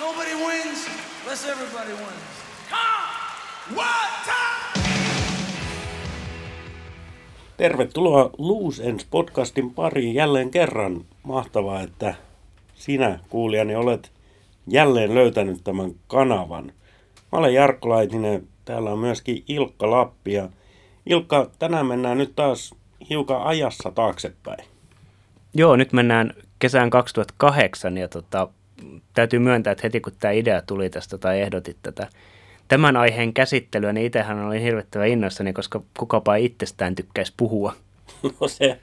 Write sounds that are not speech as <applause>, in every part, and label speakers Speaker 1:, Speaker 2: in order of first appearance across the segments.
Speaker 1: Nobody wins unless everybody wins. Come! One time!
Speaker 2: Tervetuloa Loose Ends podcastin pariin jälleen kerran. Mahtavaa, että sinä kuulijani olet jälleen löytänyt tämän kanavan. Mä olen Jarkko Laitinen, täällä on myöskin Ilkka Lappi ja Ilkka, tänään mennään nyt taas hiukan ajassa taaksepäin.
Speaker 3: Joo, nyt mennään kesään 2008 ja tota, täytyy myöntää, että heti kun tämä idea tuli tästä tai ehdotit tätä tämän aiheen käsittelyä, niin itsehän olin hirvittävän innoissani, koska kukapa itsestään tykkäisi puhua. <laughs>
Speaker 2: No se,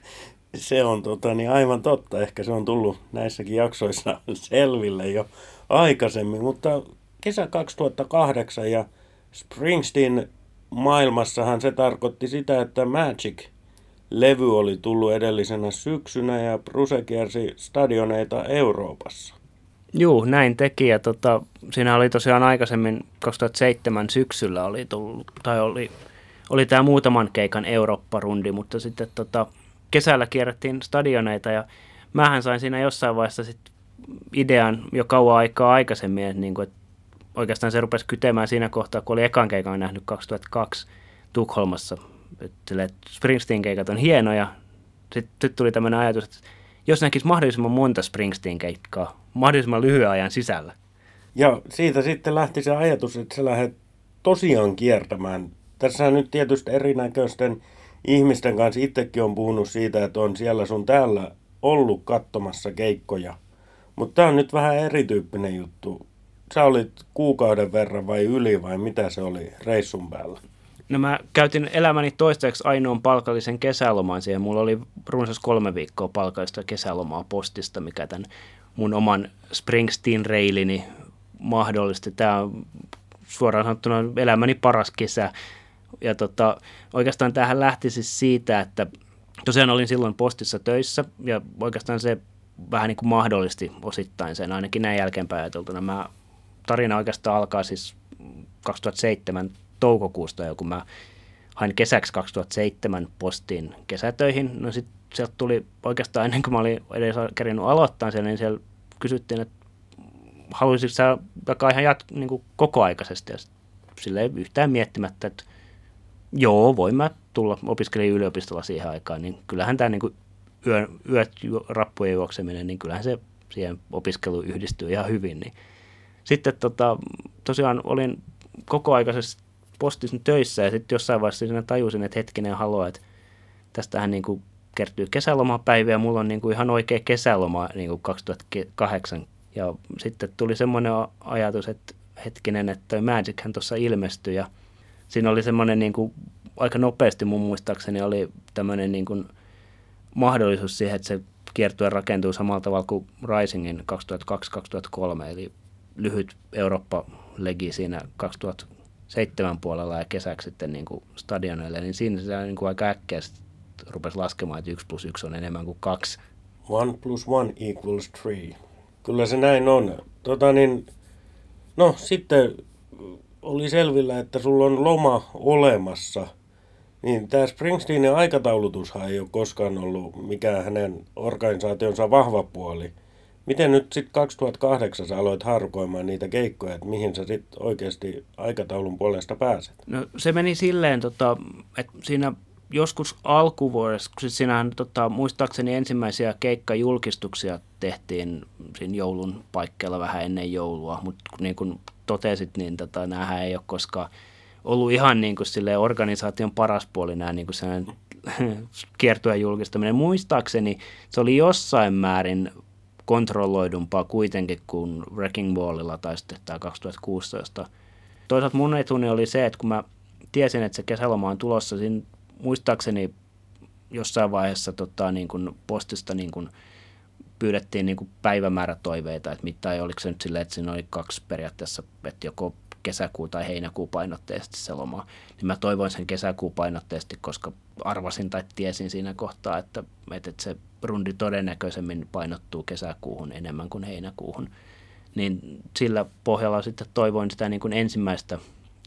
Speaker 2: se on tota, niin aivan totta. Ehkä se on tullut näissäkin jaksoissa <laughs> selville jo aikaisemmin, mutta kesä 2008 ja Springsteen maailmassahan se tarkoitti sitä, että Magic-levy oli tullut edellisenä syksynä ja Bruse kiersi stadioneita Euroopassa.
Speaker 3: Juu, näin teki ja tota, siinä oli tosiaan aikaisemmin 2007 syksyllä oli tullut, tai oli, oli tämä muutaman keikan Eurooppa-rundi, mutta sitten tota, kesällä kierrettiin stadioneita ja mähän sain siinä jossain vaiheessa sit idean jo kauan aikaa aikaisemmin, että, niin kuin, että oikeastaan se rupesi kytemään siinä kohtaa, kun oli ekan keikan nähnyt 2002 Tukholmassa. Että Springsteen-keikat on hienoja. Sitten sit tuli tämmöinen ajatus, että jos näkisi mahdollisimman monta Springsteen-keikkaa mahdollisimman lyhyen ajan sisällä.
Speaker 2: Ja siitä sitten lähti se ajatus, että sä lähdet tosiaan kiertämään. Tässä nyt tietysti erinäköisten ihmisten kanssa itsekin on puhunut siitä, että on siellä sun täällä ollut katsomassa keikkoja. Mutta tämä on nyt vähän erityyppinen juttu. Sä olit kuukauden verran vai yli vai mitä se oli reissun päällä?
Speaker 3: No mä käytin elämäni toistaiseksi ainoan palkallisen kesäloman siihen. Mulla oli runsas kolme viikkoa palkallista kesälomaa postista, mikä tämän mun oman Springsteen-reilini mahdollisti. Tämä on suoraan sanottuna elämäni paras kesä. Ja tota, oikeastaan tähän lähti siis siitä, että tosiaan olin silloin postissa töissä ja oikeastaan se vähän niin kuin mahdollisti osittain sen, ainakin näin jälkeenpäin ajateltuna. Mä, tarina oikeastaan alkaa siis 2007 toukokuusta, kun mä hain kesäksi 2007 postiin kesätöihin. No sitten sieltä tuli oikeastaan ennen kuin mä olin edes kerinyt aloittaa siellä, niin siellä kysyttiin, että haluaisitko sä vaikka ihan jat, niin kuin kokoaikaisesti ja silleen yhtään miettimättä, että joo, voin mä tulla opiskelemaan yliopistolla siihen aikaan, niin kyllähän tämä niin yö, yöt rappujen juokseminen, niin kyllähän se siihen opiskeluun yhdistyy ihan hyvin. Niin. Sitten tota, tosiaan olin kokoaikaisesti postissa töissä ja sitten jossain vaiheessa siinä tajusin, että hetkinen haluaa, että tästähän niin kuin kertyy kesälomapäiviä, mulla on niin kuin ihan oikea kesäloma niin kuin 2008 ja sitten tuli semmoinen ajatus, että hetkinen, että Magichän tuossa ilmestyi. Ja siinä oli semmoinen niin kuin, aika nopeasti mun muistaakseni oli tämmöinen niin kuin mahdollisuus siihen, että se kiertue rakentuu samalla tavalla kuin Risingin 2002-2003, eli lyhyt Eurooppa-legi siinä 2007 puolella ja kesäksi sitten niin kuin stadioneille, niin siinä se niin kuin aika äkkiä rupesi laskemaan, että 1 plus 1 on enemmän kuin 2.
Speaker 2: 1 plus 1 equals 3. Kyllä se näin on. Tota niin, no sitten oli selvillä, että sulla on loma olemassa. Niin tämä Springsteenin aikataulutushan ei ole koskaan ollut mikään hänen organisaationsa vahva puoli. Miten nyt sitten 2008 sä aloit harkoimaan niitä keikkoja, että mihin sä sitten oikeasti aikataulun puolesta pääset?
Speaker 3: No se meni silleen, tota, että siinä joskus alkuvuodessa, kun siis siinähän tota, muistaakseni ensimmäisiä keikkajulkistuksia tehtiin siinä joulun paikkeilla vähän ennen joulua, mutta niin kuin totesit, niin tota, näähän ei ole koskaan ollut ihan niin kuin sille organisaation paras puoli nämä niin kuin <laughs> kiertueen julkistaminen. Muistaakseni se oli jossain määrin kontrolloidumpaa kuitenkin kuin Wrecking Ballilla tai sitten tämä 2016. Toisaalta mun etuni oli se, että kun mä tiesin, että se kesäloma on tulossa, siinä muistaakseni jossain vaiheessa tota, niin kuin postista niin kuin pyydettiin niin kuin päivämäärätoiveita, että mitä oliko se nyt silleen, että siinä oli kaksi periaatteessa, että joko kesäkuu tai heinäkuu painotteisesti se loma, niin mä toivoin sen kesäkuu painotteisesti, koska arvasin tai tiesin siinä kohtaa, että, että se rundi todennäköisemmin painottuu kesäkuuhun enemmän kuin heinäkuuhun. Niin sillä pohjalla sitten toivoin sitä niin kuin ensimmäistä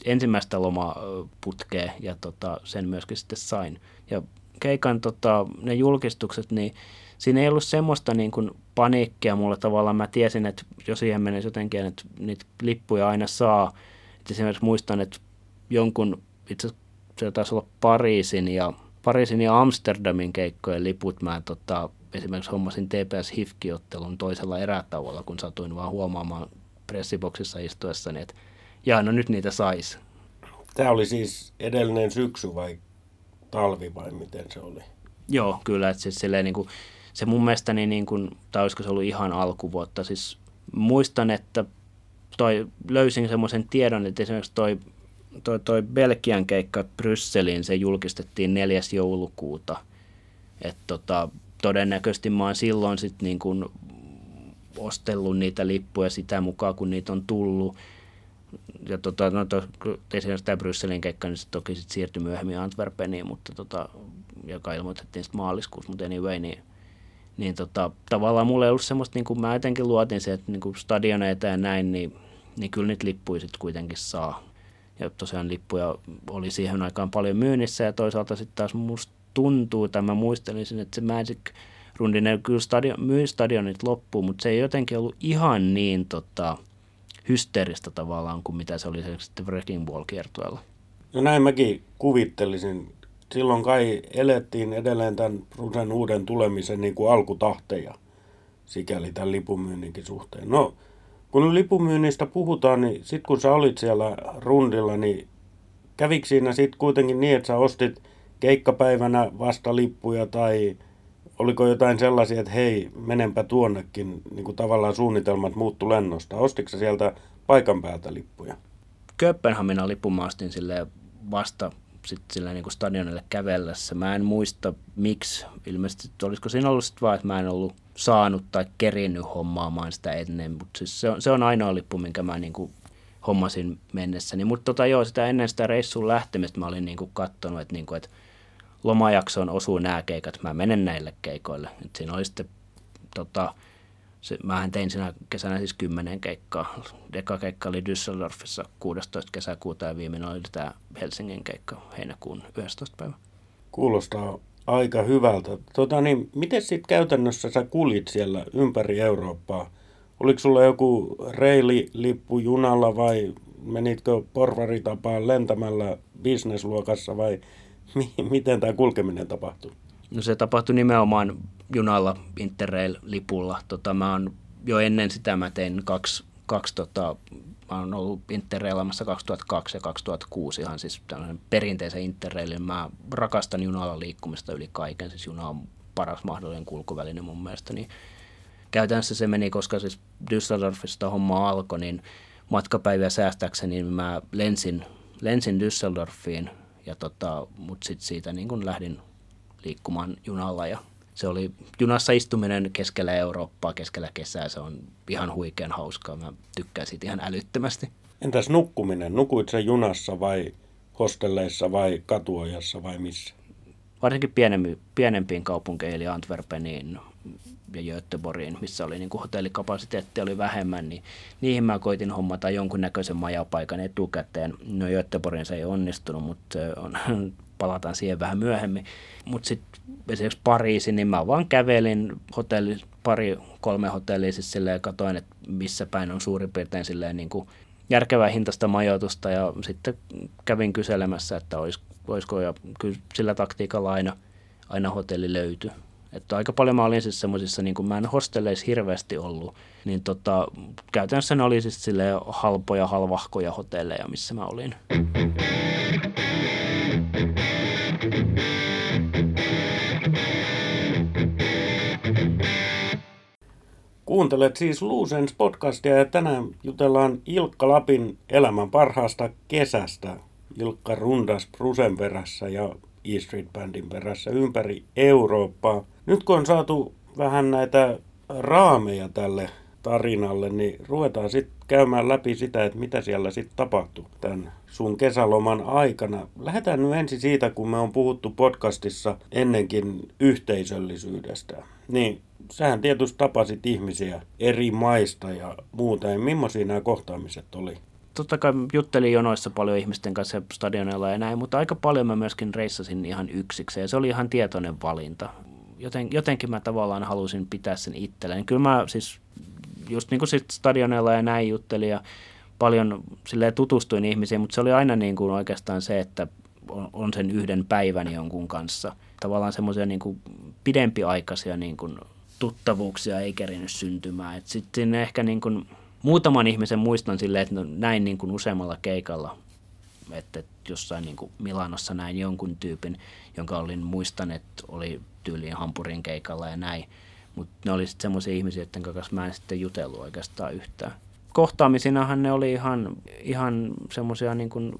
Speaker 3: ensimmäistä lomaputkea ja tota, sen myöskin sitten sain. Ja keikan tota, ne julkistukset, niin siinä ei ollut semmoista niin kuin paniikkia mulla tavallaan. Mä tiesin, että jos siihen menisi jotenkin, että niitä lippuja aina saa. Et esimerkiksi muistan, että jonkun, itse asiassa se taisi olla Pariisin ja, Pariisin ja Amsterdamin keikkojen liput mä tota, esimerkiksi hommasin TPS Hifki-ottelun toisella erätauolla, kun satuin vaan huomaamaan pressiboksissa istuessani, että jaa, no nyt niitä sais.
Speaker 2: Tämä oli siis edellinen syksy vai talvi vai miten se oli?
Speaker 3: Joo, kyllä. Että siis silleen, niin kuin, se mun mielestäni, niin kuin, tai olisiko se ollut ihan alkuvuotta, siis muistan, että toi, löysin semmoisen tiedon, että esimerkiksi toi, toi, toi Belgian keikka Brysseliin, se julkistettiin 4. joulukuuta. Että tota, todennäköisesti mä oon silloin sitten niin kuin ostellut niitä lippuja sitä mukaan, kun niitä on tullut. Ja tota, no to, esimerkiksi tämä Brysselin keikka, niin se toki sitten siirtyi myöhemmin Antwerpeniin, mutta tota, joka ilmoitettiin sitten maaliskuussa, mutta anyway, niin, niin tota, tavallaan mulla ei ollut semmoista, niin kuin mä jotenkin luotin se, että niin kuin stadioneita ja näin, niin, niin kyllä niitä lippuja sitten kuitenkin saa. Ja tosiaan lippuja oli siihen aikaan paljon myynnissä ja toisaalta sitten taas musta tuntuu, tai mä muistelisin, että se Magic rundi, ne kyllä stadion, myi stadionit loppuun, mutta se ei jotenkin ollut ihan niin tota, hysteeristä tavallaan kuin mitä se oli sitten Wrecking Ball kiertueella.
Speaker 2: No näin mäkin kuvittelisin. Silloin kai elettiin edelleen tämän Rusen uuden tulemisen niin kuin alkutahteja, sikäli tämän lipumyynninkin suhteen. No, kun lipumyynnistä puhutaan, niin sitten kun sä olit siellä rundilla, niin kävikö siinä sitten kuitenkin niin, että sä ostit keikkapäivänä vasta lippuja tai oliko jotain sellaisia, että hei, menenpä tuonnekin, niin kuin tavallaan suunnitelmat muuttu lennosta. Ostitko sieltä paikan päältä lippuja?
Speaker 3: Kööpenhamina lippu mä ostin vasta sitten sillä niin kuin stadionille kävellessä. Mä en muista miksi. Ilmeisesti olisiko siinä ollut sitten vaan, että mä en ollut saanut tai kerinnyt hommaamaan sitä ennen. Mutta siis se, on, se on ainoa lippu, minkä mä niin kuin hommasin mennessäni. Mutta tota, joo, sitä ennen sitä reissun lähtemistä mä olin niin kuin katsonut, että, niin kuin, että lomajaksoon osuu nämä keikat, mä menen näille keikoille. Et siinä oli sitten, tota, se, mähän tein siinä kesänä siis kymmenen keikkaa. Eka keikka oli Düsseldorfissa 16. kesäkuuta ja viimeinen oli tämä Helsingin keikka heinäkuun 11. päivä.
Speaker 2: Kuulostaa aika hyvältä. Tota, niin, miten sitten käytännössä sä kulit siellä ympäri Eurooppaa? Oliko sulla joku reililippu junalla vai menitkö porvaritapaan lentämällä bisnesluokassa vai miten tämä kulkeminen tapahtui?
Speaker 3: No se tapahtui nimenomaan junalla Interrail-lipulla. Tota, mä oon, jo ennen sitä mä tein kaksi, kaksi tota, mä oon ollut Interrailamassa 2002 ja 2006 ihan siis tällainen perinteisen Interrailin. Mä rakastan junalla liikkumista yli kaiken, siis juna on paras mahdollinen kulkuväline mun mielestä. Niin käytännössä se meni, koska siis Düsseldorfista homma alkoi, niin matkapäiviä säästäkseni niin mä lensin, lensin Düsseldorfiin ja tota, mutta sitten siitä niin kun lähdin liikkumaan junalla ja se oli junassa istuminen keskellä Eurooppaa, keskellä kesää. Se on ihan huikean hauskaa. Mä tykkään siitä ihan älyttömästi.
Speaker 2: Entäs nukkuminen? Nukuit sen junassa vai hostelleissa vai katuojassa vai missä?
Speaker 3: Varsinkin pienempi, pienempiin kaupunkeihin, eli Antwerpeniin ja Göteborgiin, missä oli niin kuin hotellikapasiteetti oli vähemmän, niin niihin mä koitin hommata jonkunnäköisen majapaikan etukäteen. No Göteborgin se ei onnistunut, mutta on, palataan siihen vähän myöhemmin. Mutta sitten esimerkiksi Pariisin, niin mä vaan kävelin hotelli, pari, kolme hotellia siis silleen, katoin, että missä päin on suurin piirtein silleen niin kuin järkevää hintaista majoitusta ja sitten kävin kyselemässä, että olis, olisiko ja kyllä sillä taktiikalla aina, aina hotelli löytyi. Että aika paljon mä olin siis semmoisissa, niin kuin mä en hostelleissa hirveästi ollut, niin tota, käytännössä ne oli siis halpoja, halvahkoja hotelleja, missä mä olin.
Speaker 2: Kuuntelet siis Luusens podcastia ja tänään jutellaan Ilkka Lapin elämän parhaasta kesästä. Ilkka rundas Prusen perässä ja E Street Bandin perässä ympäri Eurooppaa. Nyt kun on saatu vähän näitä raameja tälle tarinalle, niin ruvetaan sitten käymään läpi sitä, että mitä siellä sitten tapahtui tämän sun kesäloman aikana. Lähdetään nyt ensin siitä, kun me on puhuttu podcastissa ennenkin yhteisöllisyydestä. Niin, sähän tietysti tapasit ihmisiä eri maista ja muuta. Ja millaisia nämä kohtaamiset oli?
Speaker 3: totta kai juttelin jonoissa paljon ihmisten kanssa stadionilla ja näin, mutta aika paljon mä myöskin reissasin ihan yksikseen ja se oli ihan tietoinen valinta. joten, jotenkin mä tavallaan halusin pitää sen itselleen. Kyllä mä siis just niin kuin sit stadionella ja näin juttelin ja paljon silleen tutustuin ihmisiin, mutta se oli aina niin kuin oikeastaan se, että on, on sen yhden päivän jonkun kanssa. Tavallaan semmoisia niin kuin pidempiaikaisia niin kuin tuttavuuksia ei kerinyt syntymään. Sitten ehkä niin kuin muutaman ihmisen muistan silleen, että no, näin niin kuin useammalla keikalla, että jossain niin kuin Milanossa näin jonkun tyypin, jonka olin muistan, että oli tyyliin Hampurin keikalla ja näin. Mutta ne oli sitten semmoisia ihmisiä, joiden kanssa mä en sitten jutellut oikeastaan yhtään kohtaamisinahan ne oli ihan, ihan semmoisia niin kuin,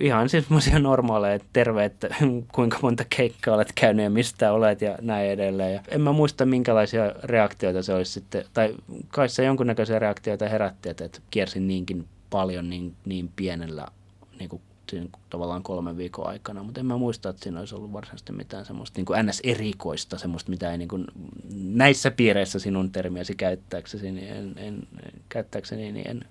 Speaker 3: ihan semmoisia normaaleja, terve, että kuinka monta keikkaa olet käynyt ja mistä olet ja näin edelleen. Ja en mä muista minkälaisia reaktioita se olisi sitten, tai kai se jonkunnäköisiä reaktioita herätti, että, että kiersin niinkin paljon niin, niin pienellä niin kuin siinä tavallaan kolmen viikon aikana, mutta en mä muista, että siinä olisi ollut varsinaisesti mitään semmoista niin NS-erikoista, semmoista, mitä ei niin kuin, näissä piireissä sinun termiäsi käyttääksesi, niin en, en, käyttääkseni, niin en,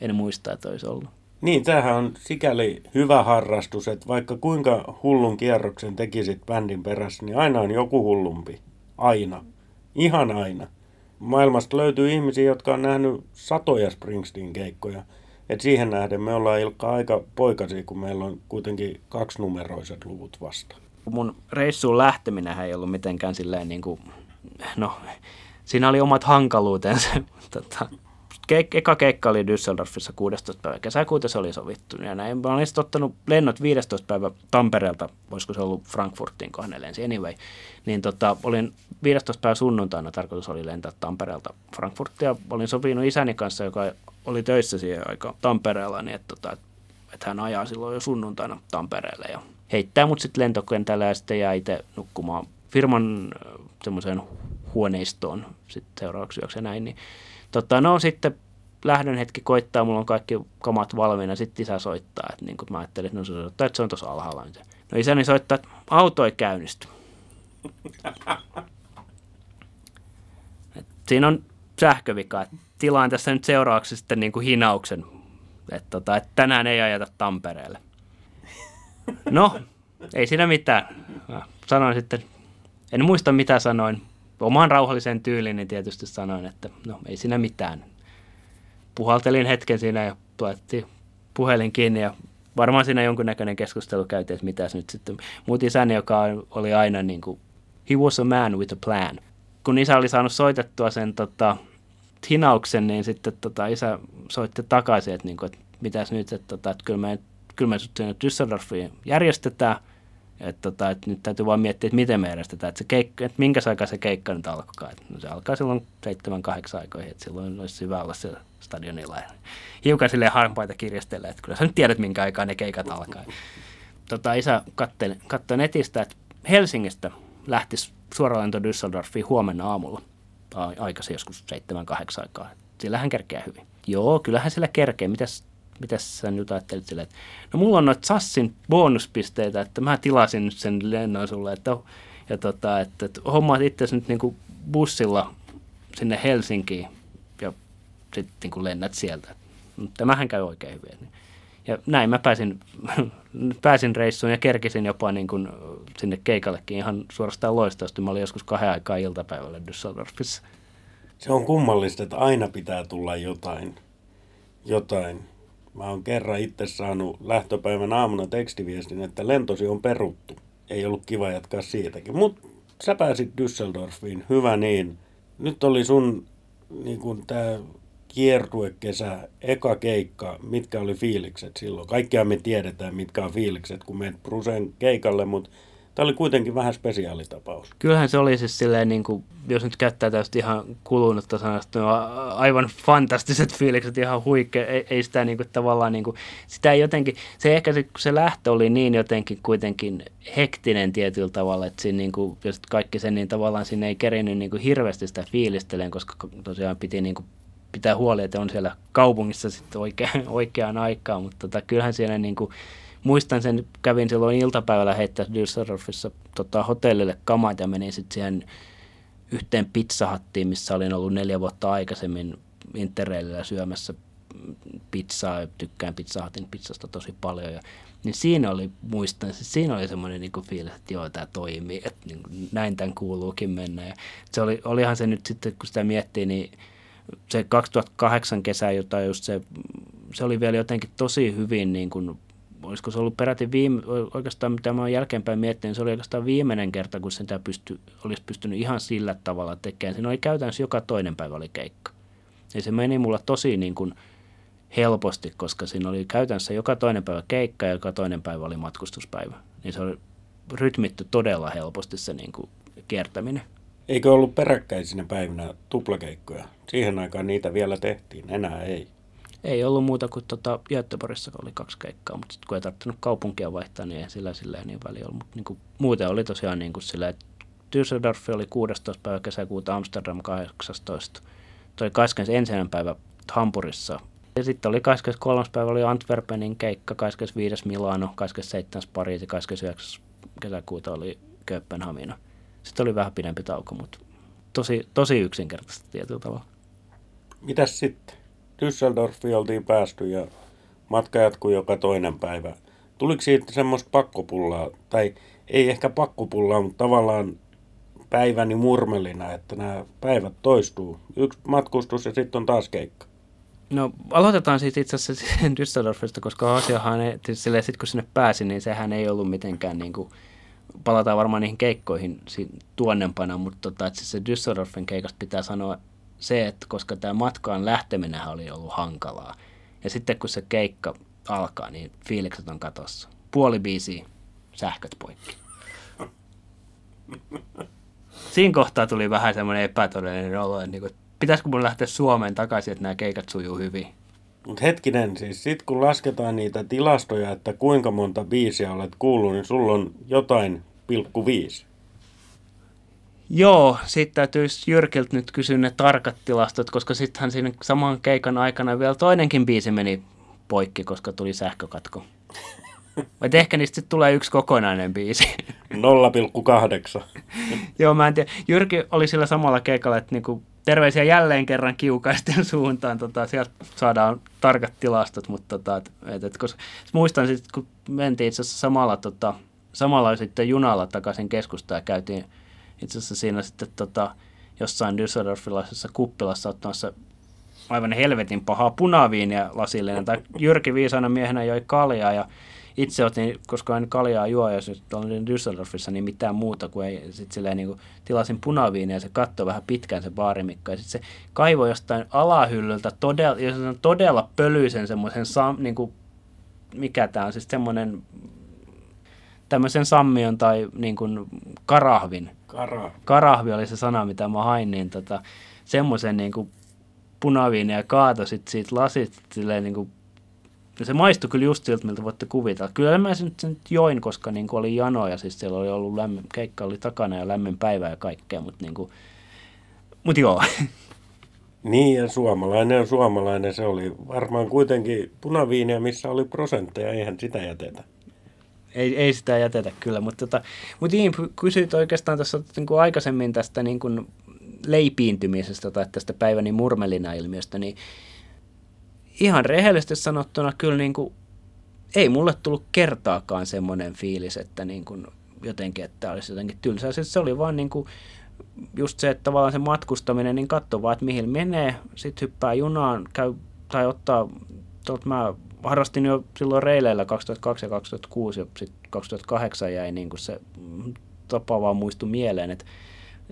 Speaker 3: en muista, että olisi ollut.
Speaker 2: Niin, tämähän on sikäli hyvä harrastus, että vaikka kuinka hullun kierroksen tekisit bändin perässä, niin aina on joku hullumpi. Aina. Ihan aina. Maailmasta löytyy ihmisiä, jotka on nähnyt satoja Springsteen-keikkoja – et siihen nähden me ollaan Ilkka aika poikasia, kun meillä on kuitenkin kaksinumeroiset luvut vasta.
Speaker 3: Mun reissuun lähteminen ei ollut mitenkään silleen niin kuin, no, siinä oli omat hankaluutensa. <laughs> tota, ke- eka keikka oli Düsseldorfissa 16. päivä kesäkuuta, se oli sovittu. Ja näin. Mä olin ottanut lennot 15. päivä Tampereelta, voisiko se ollut Frankfurtiin, kun lensi anyway. Niin tota, olin 15. päivä sunnuntaina, tarkoitus oli lentää Tampereelta Frankfurtia. Olin sopinut isäni kanssa, joka oli töissä siihen aika Tampereella, niin että, tota, että hän ajaa silloin jo sunnuntaina Tampereelle ja heittää mut sitten lentokentällä ja sitten jää itse nukkumaan firman semmoiseen huoneistoon sitten seuraavaksi yöksi ja näin. Niin, tota, no sitten lähdön hetki koittaa, mulla on kaikki kamat valmiina, sitten isä soittaa, että niin mä ajattelin, että no se soittaa, että se on tuossa alhaalla. Niin no isäni soittaa, että auto ei käynnisty. <laughs> Et siinä on sähkövika. Et tilaan tässä nyt seuraavaksi sitten niin kuin hinauksen, että, tota, että tänään ei ajata Tampereelle. No, ei siinä mitään. Mä sanoin sitten, en muista mitä sanoin. Omaan rauhalliseen tyyliin niin tietysti sanoin, että no ei siinä mitään. Puhaltelin hetken siinä ja tuettiin puhelin kiinni ja varmaan siinä jonkunnäköinen keskustelu käytiin, että mitäs nyt sitten. Mut isäni, joka oli aina niin kuin, he was a man with a plan. Kun isä oli saanut soitettua sen tota, hinauksen, niin sitten tota, isä soitti takaisin, että, niin kuin, että mitäs nyt, että, tota, että kyllä me, kyllä me sinne Düsseldorfiin järjestetään, että, tota, että nyt täytyy vaan miettiä, että miten me järjestetään, että, keikka, että minkä aikaa se keikka nyt alkaa. Että, no se alkaa silloin 7-8 aikoihin, että silloin olisi hyvä olla se stadionilla. Ja hiukan silleen harmpaita kirjastella, että kyllä sä nyt tiedät, minkä aikaa ne keikat alkaa. Tota, isä katsoi netistä, että Helsingistä lähtisi suoralento Düsseldorfiin huomenna aamulla – aikaisin joskus 7-8 aikaa. Sillähän kerkeää hyvin. Joo, kyllähän sillä kerkee. Mitäs, mitäs sä nyt ajattelit sille, että no mulla on noita Sassin bonuspisteitä, että mä tilasin nyt sen lennon sulle, että, ja tota, että, että hommaat itse nyt niin kuin bussilla sinne Helsinkiin ja sitten niin lennät sieltä. Tämähän käy oikein hyvin. Ja näin mä pääsin, <laughs> pääsin reissuun ja kerkisin jopa niin kuin sinne keikallekin ihan suorastaan loistavasti. Mä olin joskus kahden aikaa iltapäivällä Düsseldorfissa.
Speaker 2: Se on kummallista, että aina pitää tulla jotain. Jotain. Mä oon kerran itse saanut lähtöpäivän aamuna tekstiviestin, että lentosi on peruttu. Ei ollut kiva jatkaa siitäkin. Mutta sä pääsit Düsseldorfiin. Hyvä niin. Nyt oli sun niin kun tää kiertuekesä, eka keikka, mitkä oli fiilikset silloin? Kaikkia me tiedetään, mitkä on fiilikset, kun menet Brusen keikalle, mutta Tämä oli kuitenkin vähän spesiaalitapaus.
Speaker 3: Kyllähän se oli siis silleen, niin kuin, jos nyt käyttää tästä ihan kulunutta sanasta, no, aivan fantastiset fiilikset, ihan huikea. Ei, ei sitä niin kuin, tavallaan, niin kuin, sitä ei jotenkin, se ehkä se, se lähtö oli niin jotenkin kuitenkin hektinen tietyllä tavalla, että siinä niin kuin, jos kaikki sen, niin tavallaan sinne ei kerinyt niin kuin, hirveästi sitä fiilisteleen, koska tosiaan piti niin kuin, pitää huoli, että on siellä kaupungissa sitten oikeaan, oikeaan aikaan, mutta tota, kyllähän siellä niin kuin, muistan sen, kävin silloin iltapäivällä heittää Düsseldorfissa tota, hotellille kamat ja menin sitten siihen yhteen pizzahattiin, missä olin ollut neljä vuotta aikaisemmin Interrailillä syömässä pizzaa, tykkään Pizza Hutin pizzasta tosi paljon. Ja, niin siinä oli, muistan, siinä oli semmoinen niin fiilis, että joo, tämä toimii, että niin kuin, näin tämän kuuluukin mennä. Ja se oli, olihan se nyt sitten, kun sitä miettii, niin se 2008 kesä, jota just se, se oli vielä jotenkin tosi hyvin niin kuin olisiko se ollut peräti viime, oikeastaan mitä mä oon jälkeenpäin miettinyt, se oli oikeastaan viimeinen kerta, kun sitä pysty, olisi pystynyt ihan sillä tavalla tekemään. Siinä oli käytännössä joka toinen päivä oli keikka. Ja se meni mulla tosi niin kuin helposti, koska siinä oli käytännössä joka toinen päivä keikka ja joka toinen päivä oli matkustuspäivä. Niin se oli rytmitty todella helposti se niin kuin kiertäminen.
Speaker 2: Eikö ollut peräkkäisinä päivinä tuplakeikkoja? Siihen aikaan niitä vielä tehtiin, enää ei.
Speaker 3: Ei ollut muuta kuin tota, Göteborgissa oli kaksi keikkaa, mutta sitten kun ei tarvinnut kaupunkia vaihtaa, niin ei sillä silleen niin väliä ollut. Mutta niin muuten oli tosiaan niin kuin sillä, että Düsseldorf oli 16. päivä kesäkuuta, Amsterdam 18. Toi 21. päivä Hampurissa. Ja sitten oli 23. päivä oli Antwerpenin keikka, 25. Milano, 27. Pariisi, 29. kesäkuuta oli Kööpenhamina. Sitten oli vähän pidempi tauko, mutta tosi, tosi yksinkertaisesti tietyllä tavalla.
Speaker 2: Mitäs sitten? Düsseldorfiin oltiin päästy ja matka jatkui joka toinen päivä. Tuliko siitä semmoista pakkopullaa, tai ei ehkä pakkopullaa, mutta tavallaan päiväni murmelina, että nämä päivät toistuu. Yksi matkustus ja sitten on taas keikka.
Speaker 3: No aloitetaan siitä itse asiassa Düsseldorfista, koska asiahan ei, silleen, sit kun sinne pääsi, niin sehän ei ollut mitenkään niin kuin, palataan varmaan niihin keikkoihin tuonnempana, mutta tota, että siis se Düsseldorfin keikasta pitää sanoa se, että koska tämä matkaan lähteminen oli ollut hankalaa. Ja sitten kun se keikka alkaa, niin fiilikset on katossa. Puoli biisi, sähköt poikki. Siinä kohtaa tuli vähän semmoinen epätodellinen olo, että niinku, pitäisikö mun lähteä Suomeen takaisin, että nämä keikat sujuu hyvin.
Speaker 2: Mutta hetkinen, siis sit kun lasketaan niitä tilastoja, että kuinka monta biisiä olet kuullut, niin sulla on jotain pilkku viisi.
Speaker 3: Joo, sitten täytyisi Jyrkiltä nyt kysyä ne tarkat tilastot, koska sittenhän siinä saman keikan aikana vielä toinenkin biisi meni poikki, koska tuli sähkökatko. <laughs> Vai ehkä niistä sitten tulee yksi kokonainen biisi. <laughs>
Speaker 2: 0,8. <laughs>
Speaker 3: Joo, mä en tiedä. Jyrki oli sillä samalla keikalla, että niinku, terveisiä jälleen kerran kiukaisten suuntaan. Tota, sieltä saadaan tarkat tilastot, mutta tota, et, et, et, koska, muistan sitten, kun mentiin itse asiassa samalla, tota, samalla sitten junalla takaisin keskustaan ja käytiin itse asiassa siinä sitten tota, jossain Düsseldorfilaisessa kuppilassa ottamassa aivan helvetin pahaa punaviinia lasillinen. Tai Jyrki viisaana miehenä joi kaljaa ja itse otin, koska en kaljaa juo, jos olin Düsseldorfissa, niin mitään muuta kuin ei. Sitten silleen niin kuin tilasin punaviinia ja se katsoi vähän pitkään se baarimikko. Ja sitten se kaivoi jostain alahyllyltä todella, todella pölyisen semmoisen, niin kuin, mikä tämä on, siis semmoinen tämmöisen sammion tai niin kuin karahvin.
Speaker 2: Karahvi.
Speaker 3: Karahvi oli se sana, mitä mä hain, niin tota, semmoisen niin kuin punaviinia kaato sit siitä lasit silleen niin kuin se maistui kyllä just siltä, miltä voitte kuvitella. Kyllä mä sen, sen join, koska niin kuin oli jano ja siis siellä oli ollut lämmin, keikka oli takana ja lämmin päivä ja kaikkea, mutta niin kuin, mut joo. <laughs>
Speaker 2: Niin ja suomalainen on suomalainen, se oli varmaan kuitenkin punaviinia, missä oli prosentteja, eihän sitä jätetä.
Speaker 3: Ei, ei sitä jätetä kyllä, mutta, tota, mutta niin, kysyit oikeastaan tässä niin kuin aikaisemmin tästä niin kuin leipiintymisestä tai tästä päiväni murmelina-ilmiöstä, niin ihan rehellisesti sanottuna kyllä niin kuin, ei mulle tullut kertaakaan semmoinen fiilis, että niin kuin jotenkin, että olisi jotenkin tylsää. Sitten se oli vaan niin kuin, just se, että tavallaan se matkustaminen, niin katso vaan, että mihin menee, sitten hyppää junaan, käy tai ottaa, tuolta mä harrastin jo silloin reileillä 2002 ja 2006 ja sitten 2008 jäi niin kuin se tapa vaan muistu mieleen, että,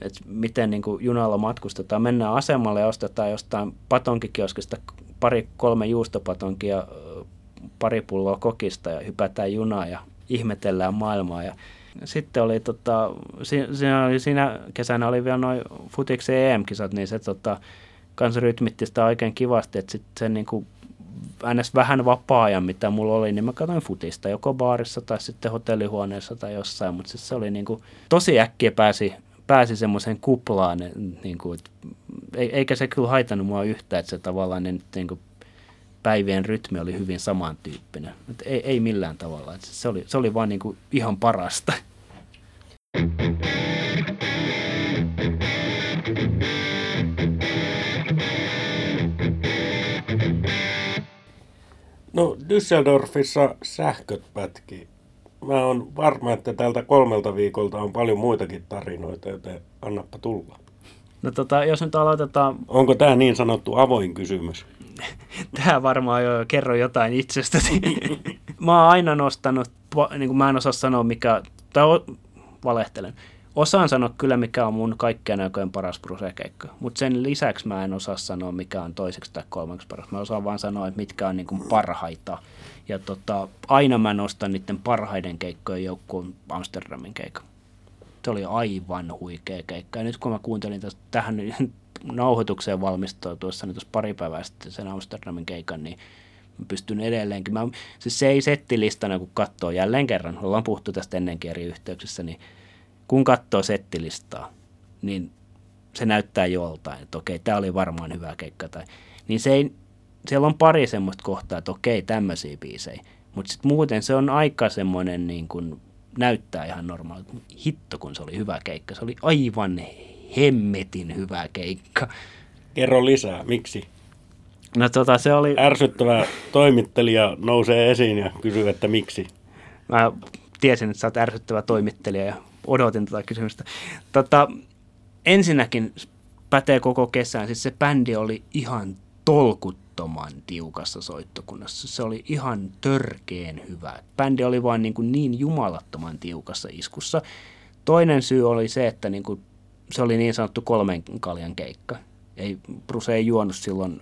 Speaker 3: että miten niin kuin junalla matkustetaan. Mennään asemalle ja ostetaan jostain patonkikioskista pari kolme juustopatonkia, pari pulloa kokista ja hypätään junaa ja ihmetellään maailmaa. Ja sitten oli, tota, siinä, oli, siinä kesänä oli vielä noin futiksen EM-kisat, niin se tota, kanssa rytmitti sitä oikein kivasti, että sitten se niin kuin äänes vähän vapaa-ajan, mitä mulla oli, niin mä katsoin futista joko baarissa tai sitten hotellihuoneessa tai jossain, mutta siis se oli niin kuin, tosi äkkiä pääsi, pääsi semmoiseen kuplaan, niin kuin, eikä se kyllä haitannut mua yhtään, että se tavallaan niin kuin, päivien rytmi oli hyvin samantyyppinen. Että ei, ei millään tavalla. Että se, oli, se oli vaan niin kuin ihan parasta.
Speaker 2: No Düsseldorfissa sähköt pätki. Mä oon varma, että tältä kolmelta viikolta on paljon muitakin tarinoita, joten annappa tulla.
Speaker 3: No tota, jos nyt aloitetaan...
Speaker 2: Onko tämä niin sanottu avoin kysymys? <laughs>
Speaker 3: Tämä varmaan jo kerro jotain itsestäsi. <laughs> mä oon aina nostanut, niin kuin mä en osaa sanoa mikä, tai valehtelen. Osaan sanoa kyllä, mikä on mun kaikkien aikojen paras brusekeikka, mutta sen lisäksi mä en osaa sanoa, mikä on toiseksi tai kolmeksi paras. Mä osaan vaan sanoa, että mitkä on niin kuin parhaita. Ja tota, aina mä nostan niiden parhaiden keikkojen joukkuun Amsterdamin keikka. Se oli aivan huikea keikka. Ja nyt kun mä kuuntelin tästä, tähän <laughs> nauhoitukseen valmistautuessa niin tuossa pari päivää sitten sen Amsterdamin keikan, niin mä pystyn edelleenkin. Mä, siis se ei settilistana, kun katsoo jälleen kerran, ollaan puhuttu tästä ennenkin eri yhteyksissä, niin kun katsoo settilistaa, niin se näyttää joltain, että okei, tämä oli varmaan hyvä keikka. Tai, niin se ei, siellä on pari semmoista kohtaa, että okei, tämmöisiä biisejä. Mutta sitten muuten se on aika semmoinen, niin kuin, näyttää ihan normaalilta. Hitto, kun se oli hyvä keikka. Se oli aivan hemmetin hyvä keikka.
Speaker 2: Kerro lisää, miksi?
Speaker 3: No tota, se oli...
Speaker 2: Ärsyttävä toimittelija nousee esiin ja kysyy, että miksi.
Speaker 3: Mä tiesin, että sä oot ärsyttävä toimittelija ja odotin tätä kysymystä. Tota, ensinnäkin pätee koko kesään. Siis se bändi oli ihan tolkuttoman tiukassa soittokunnassa. Se oli ihan törkeen hyvä. Bändi oli vaan niin, kuin niin jumalattoman tiukassa iskussa. Toinen syy oli se, että niin kuin se oli niin sanottu kolmen kaljan keikka. Ei, Bruce ei juonut silloin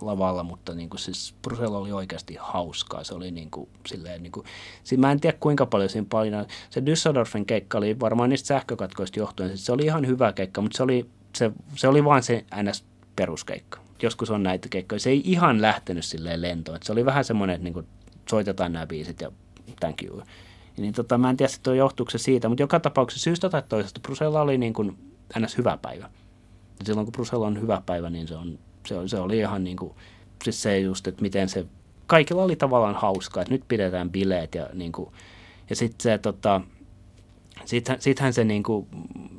Speaker 3: lavalla, mutta niin kuin siis Brusella oli oikeasti hauskaa. Se oli niin kuin, silleen, niin kuin, siis mä en tiedä kuinka paljon siinä painaa. Se Düsseldorfin keikka oli varmaan niistä sähkökatkoista johtuen. Siis se oli ihan hyvä keikka, mutta se oli, se, se oli vain se ns. peruskeikka. Joskus on näitä keikkoja. Se ei ihan lähtenyt silleen lentoon. Se oli vähän semmoinen, että niin kuin, soitetaan nämä biisit ja thank you. Niin tota, mä en tiedä, että johtuuko se siitä, mutta joka tapauksessa syystä tai toisesta Brusella oli niin kuin, ns. hyvä päivä. Ja silloin kun Brusella on hyvä päivä, niin se, on, se, se oli ihan niin kuin, siis se just, että miten se, kaikilla oli tavallaan hauskaa, että nyt pidetään bileet ja niin kuin, ja sitten se tota, Sittenhän, sittenhän se niin kuin,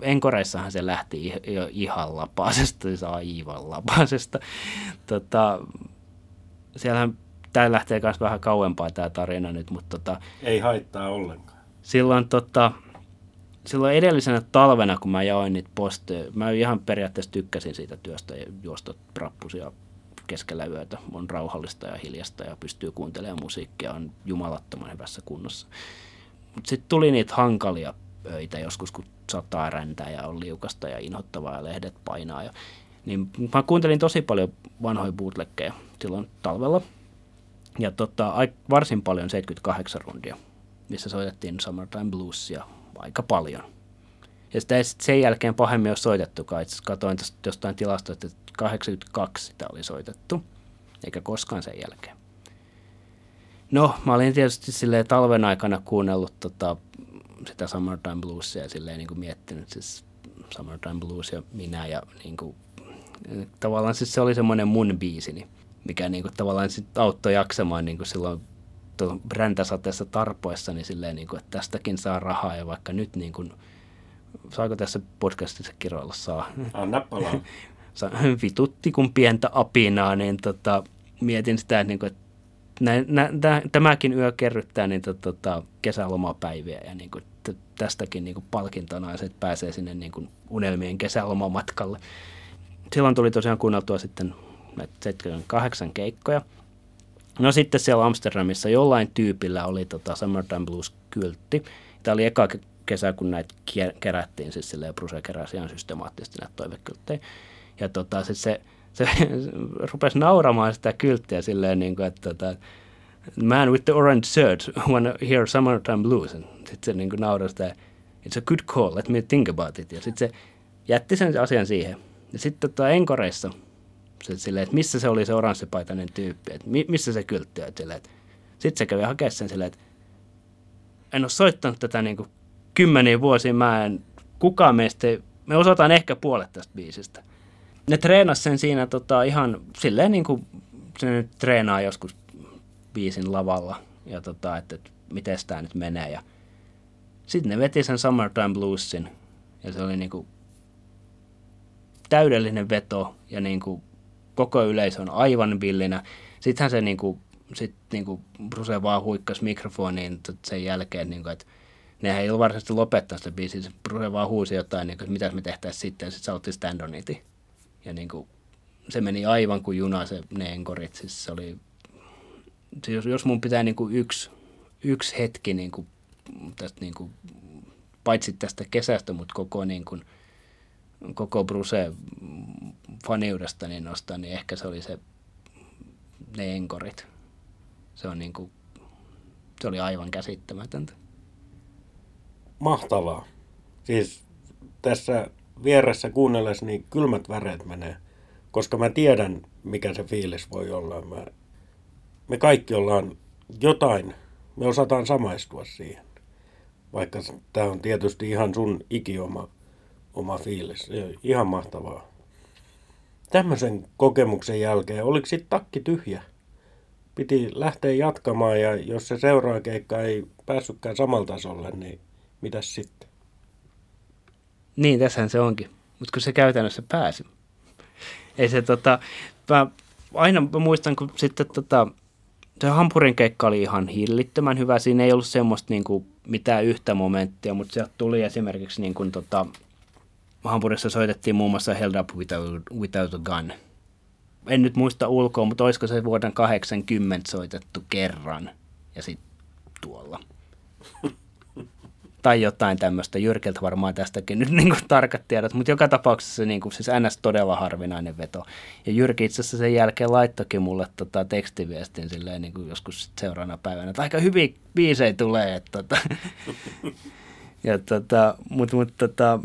Speaker 3: Enkoreissahan se lähti jo ihan lapasesta, siis aivan lapasesta. Tota, siellähän tämä lähtee myös vähän kauempaa tämä tarina nyt, mutta tota,
Speaker 2: Ei haittaa ollenkaan.
Speaker 3: Silloin tota, silloin edellisenä talvena, kun mä jaoin niitä posteja, mä ihan periaatteessa tykkäsin siitä työstä ja juosta rappusia keskellä yötä. On rauhallista ja hiljasta ja pystyy kuuntelemaan musiikkia, on jumalattoman hyvässä kunnossa. Mutta sitten tuli niitä hankalia öitä joskus, kun saattaa räntää ja on liukasta ja inhottavaa ja lehdet painaa. Ja, niin mä kuuntelin tosi paljon vanhoja bootleggeja silloin talvella. Ja tota, varsin paljon 78 rundia, missä soitettiin Summertime Bluesia aika paljon. Ja sitä ei sen jälkeen pahemmin ole soitettukaan. Itse tästä jostain tilastoista, että 82 sitä oli soitettu, eikä koskaan sen jälkeen. No, mä olin tietysti silleen talven aikana kuunnellut tota, sitä Summertime Bluesia ja silleen niin kuin miettinyt siis Summertime Blues ja minä ja niin kuin, tavallaan siis se oli semmoinen mun biisini, mikä niin kuin, tavallaan sit auttoi jaksamaan niin kuin silloin räntäsateessa tarpoessa, niin silleen, niin kuin, että tästäkin saa rahaa ja vaikka nyt niin kuin, saako tässä podcastissa kiroilla saa?
Speaker 2: Anna palaa. <laughs>
Speaker 3: Vitutti kun pientä apinaa, niin tota, mietin sitä, että, niin kuin, että nä, nä, nä, tämäkin yö kerryttää niin tota, kesälomapäiviä ja niin kuin, tästäkin niin kuin palkintona, että pääsee sinne niin kuin unelmien kesälomamatkalle. Silloin tuli tosiaan kuunneltua sitten 78 keikkoja – No sitten siellä Amsterdamissa jollain tyypillä oli tota Summertime Blues-kyltti. Tämä oli eka kesä, kun näitä kerättiin, siis silleen Bruce keräsi ihan systemaattisesti näitä toivekylttejä. Ja tota, siis se, se, <laughs> rupesi nauramaan sitä kylttiä silleen, niin kuin, että tota, man with the orange shirt wanna hear Summertime Blues. Sitten se niin naurasi sitä, it's a good call, let me think about it. Ja sitten se jätti sen asian siihen. Ja sitten tota, Enkoreissa – se, silleen, että missä se oli se oranssipaitainen tyyppi, että mi, missä se kyltti on. Sitten se kävi hakemaan sen silleen, että en ole soittanut tätä niin kuin kymmeniä vuosia, mä en, kukaan meistä ei, me osataan ehkä puolet tästä biisistä. Ne treenas sen siinä tota, ihan silleen niin kuin se nyt treenaa joskus biisin lavalla ja tota, että, että miten tämä nyt menee. Ja sitten ne veti sen Summertime Bluesin ja se oli niin kuin täydellinen veto ja niin kuin koko yleisö on aivan villinä. Sittenhän se niin kuin sitten niinku Bruce vaan huikkasi mikrofoniin sen jälkeen, niinku, että nehän ei ollut varsinaisesti lopettaa sitä biisiä, se Bruce vaan huusi jotain, niinku, että mitä me tehtäisiin sitten, ja sitten se otti Stand on It. Ja niinku, se meni aivan kuin juna se, ne enkorit, siis se oli, se jos, jos mun pitää niinku yksi, yksi hetki niinku, tästä niinku, paitsi tästä kesästä, mutta koko niinku, koko Bruce niin nostaa, niin ehkä se oli se ne enkorit. Se on niinku, se oli aivan käsittämätöntä.
Speaker 2: Mahtavaa. Siis tässä vieressä kuunnellessa niin kylmät väreet menee, koska mä tiedän, mikä se fiilis voi olla. Mä, me kaikki ollaan jotain, me osataan samaistua siihen. Vaikka tämä on tietysti ihan sun ikioma oma fiilis. Ihan mahtavaa. Tämmöisen kokemuksen jälkeen, oliko sitten takki tyhjä? Piti lähteä jatkamaan ja jos se seuraa keikka ei päässytkään samalla tasolle, niin mitäs sitten?
Speaker 3: Niin, tässähän se onkin. Mutta kun se käytännössä pääsi. Ei se tota, mä aina mä muistan, kun sitten tota, se Hampurin keikka oli ihan hillittömän hyvä. Siinä ei ollut semmoista niin kuin, mitään yhtä momenttia, mutta sieltä tuli esimerkiksi niin kuin, tota, Hampurissa soitettiin muun muassa Held Up Without, Without a Gun. En nyt muista ulkoa, mutta olisiko se vuoden 80 soitettu kerran ja sitten tuolla. tai jotain tämmöistä. Jyrkeltä varmaan tästäkin nyt <laughs> niin tarkat tiedot, mutta joka tapauksessa se niin kuin, siis NS todella harvinainen veto. Ja Jyrki itse asiassa sen jälkeen laittokin mulle tota, tekstiviestin silleen niin kuin joskus seuraavana päivänä, että aika hyvin biisejä tulee. Että, tota. <laughs> ja tota, mutta mut, tota,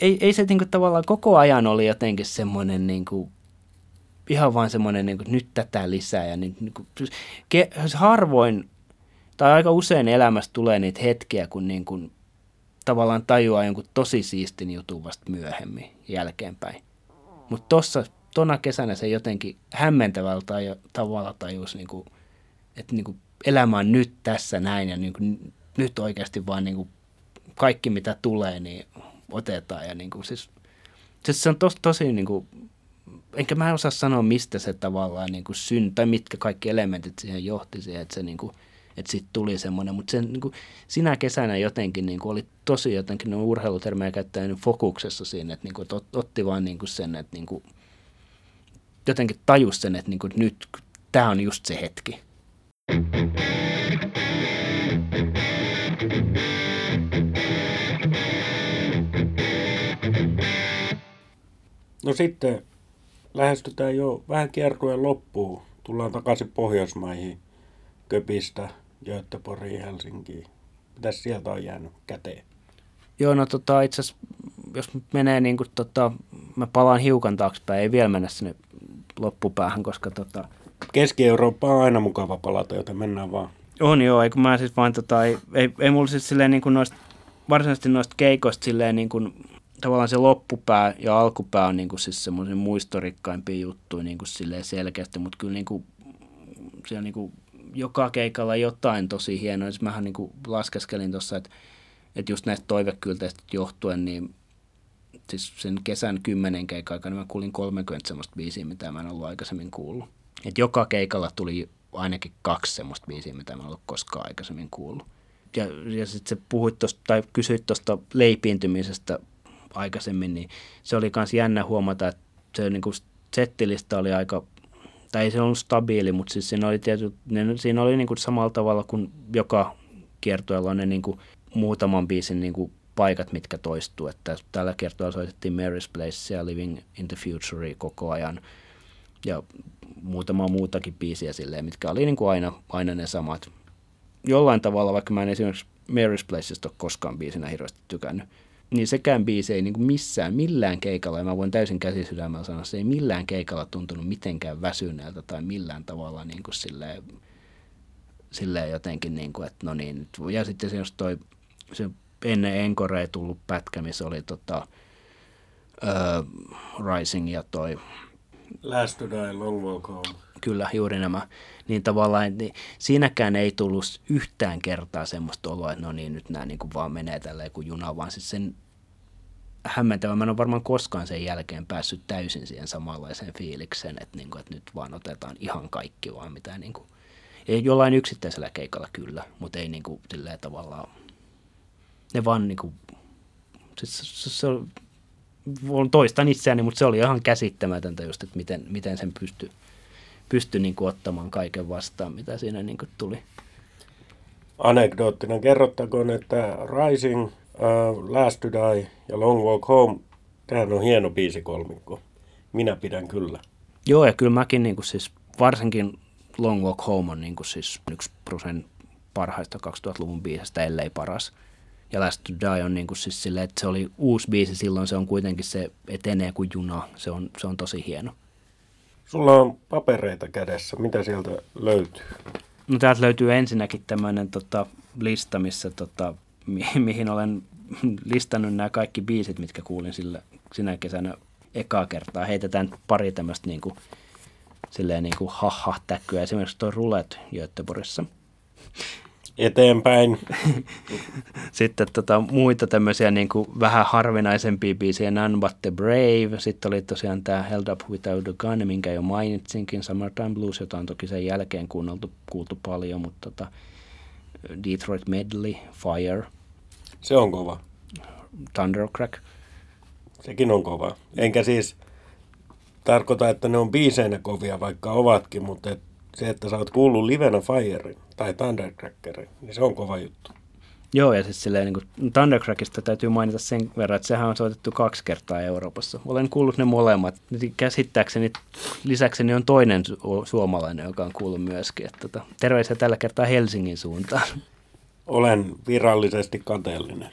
Speaker 3: ei, ei se niin kuin, tavallaan koko ajan oli jotenkin semmoinen niin kuin, ihan vain semmoinen niin kuin, nyt tätä lisää. Ja niin, niin kuin, ke, harvoin tai aika usein elämässä tulee niitä hetkiä, kun niin kuin, tavallaan tajuaa jonkun tosi siistin jutun vasta myöhemmin jälkeenpäin. Mutta tuossa tona kesänä se jotenkin hämmentävällä tai, tavalla tajus, niin kuin, että niin kuin, elämä on nyt tässä näin ja niin kuin, nyt oikeasti vaan niin kuin, kaikki mitä tulee, niin otetaan. Ja niin kuin, siis, siis se on tos, tosi, niin kuin, enkä mä osaa sanoa, mistä se tavallaan niin kuin syn, tai mitkä kaikki elementit siihen johti siihen, että se niin kuin, että sitten tuli semmoinen, mutta sen, niin kuin, sinä kesänä jotenkin niin kuin, oli tosi jotenkin no, urheilutermejä käyttäen fokuksessa siinä, että, niin kuin, ot, otti vaan niin kuin sen, että niin kuin, jotenkin tajus sen, että niin kuin, nyt tämä on just se hetki.
Speaker 2: No sitten lähestytään jo vähän kiertueen loppuun. Tullaan takaisin Pohjoismaihin, Köpistä, Göteborgiin, Helsinkiin. Mitäs sieltä on jäänyt käteen?
Speaker 3: Joo, no tota, itse asiassa, jos menee niin kuin, tota, mä palaan hiukan taaksepäin, ei vielä mennä sinne loppupäähän, koska tota...
Speaker 2: Keski-Eurooppa on aina mukava palata, joten mennään vaan.
Speaker 3: On joo, eikö mä siis vain tota, ei, ei, ei mulla siis silleen niin kuin noista, varsinaisesti noista keikoista silleen niin kuin, tavallaan se loppupää ja alkupää on niin kuin siis semmoisen muistorikkaimpia juttuja niin kuin selkeästi, mutta kyllä niin kuin, siellä niin kuin joka keikalla jotain tosi hienoa. Siis mähän niin kuin laskeskelin tuossa, että, että just näistä toivekylteistä johtuen, niin siis sen kesän kymmenen keikan aikana mä kuulin 30 semmoista biisiä, mitä mä en ollut aikaisemmin kuullut. Et joka keikalla tuli ainakin kaksi semmoista biisiä, mitä mä en ollut koskaan aikaisemmin kuullut. Ja, ja sitten se puhuit tosta, tai kysyit tuosta leipiintymisestä aikaisemmin, niin se oli myös jännä huomata, että se niin kuin settilista oli aika tai ei se ollut stabiili, mutta siis siinä oli, tiety, ne, siinä oli niin kuin samalla tavalla kuin joka kiertueella on ne niin kuin muutaman biisin niin kuin paikat, mitkä toistuu. Että tällä kertaa soitettiin Mary's Place ja Living in the Future koko ajan ja muutama muutakin biisiä silleen, mitkä oli niin kuin aina, aina ne samat. Jollain tavalla, vaikka mä en esimerkiksi Mary's Placeista ole koskaan biisinä hirveästi tykännyt, niin sekään biisi ei niin kuin missään, millään keikalla, ja mä voin täysin käsisydämellä sanoa, se ei millään keikalla tuntunut mitenkään väsyneeltä tai millään tavalla niin kuin silleen, silleen jotenkin, niin kuin, että no niin, ja sitten se, jos toi, se ennen Encore tullut pätkä, missä oli tota, uh, Rising ja toi
Speaker 2: Last to Die, Long Walk Home.
Speaker 3: Kyllä, juuri nämä. Niin tavallaan niin siinäkään ei tullut yhtään kertaa semmoista oloa, että no niin, nyt nämä niin kuin vaan menee tälleen kuin juna, vaan siis sen hämmentävä. Mä en ole varmaan koskaan sen jälkeen päässyt täysin siihen samanlaiseen fiilikseen, että, niin kuin, että nyt vaan otetaan ihan kaikki vaan mitä niin kuin. Ei jollain yksittäisellä keikalla kyllä, mutta ei niinku silleen tavallaan, ne vaan niinku, siis se, se, on, on toistan itseäni, mutta se oli ihan käsittämätöntä just, että miten, miten sen pystyi pysty niinku ottamaan kaiken vastaan, mitä siinä niinku tuli.
Speaker 2: Anekdoottinen kerrottakoon, että Rising, uh, Last to Die ja Long Walk Home, tämähän on hieno biisi kolmikko. Minä pidän kyllä.
Speaker 3: Joo, ja kyllä mäkin niinku siis varsinkin Long Walk Home on niinku siis yksi prosent parhaista 2000-luvun biisistä, ellei paras. Ja Last to Die on niinku siis silleen, että se oli uusi biisi silloin, se on kuitenkin se etenee kuin juna, se on, se on tosi hieno.
Speaker 2: Sulla on papereita kädessä, mitä sieltä löytyy?
Speaker 3: No täältä löytyy ensinnäkin tämmöinen tota, lista, missä tota, mi- <laughs> mihin olen listannut nämä kaikki biisit, mitkä kuulin sillä, sinä kesänä ekaa kertaa. Heitetään pari tämmöistä niinku, silleen niinku ha-ha-täkkyä. Esimerkiksi tuo Rulet Göteborgissa.
Speaker 2: Eteenpäin. <laughs>
Speaker 3: Sitten tota, muita tämmöisiä niinku vähän harvinaisempia biisejä, None But The Brave. Sitten oli tosiaan tämä Held Up Without a Gun, minkä jo mainitsinkin, Summertime Blues, jota on toki sen jälkeen kuunneltu, kuultu paljon, mutta tota, Detroit Medley, Fire,
Speaker 2: Se on kova.
Speaker 3: Thundercrack.
Speaker 2: Sekin on kova. Enkä siis tarkoita, että ne on biiseinä kovia, vaikka ovatkin, mutta et se, että sä oot kuullut livenä Firein tai Thundercrackerin, niin se on kova juttu.
Speaker 3: Joo, ja siis silleen niin kuin Thundercrackista täytyy mainita sen verran, että sehän on soitettu kaksi kertaa Euroopassa. Olen kuullut ne molemmat. Käsittääkseni lisäkseni on toinen su- suomalainen, joka on kuullut myöskin. Että tota, terveisiä tällä kertaa Helsingin suuntaan.
Speaker 2: Olen virallisesti kateellinen.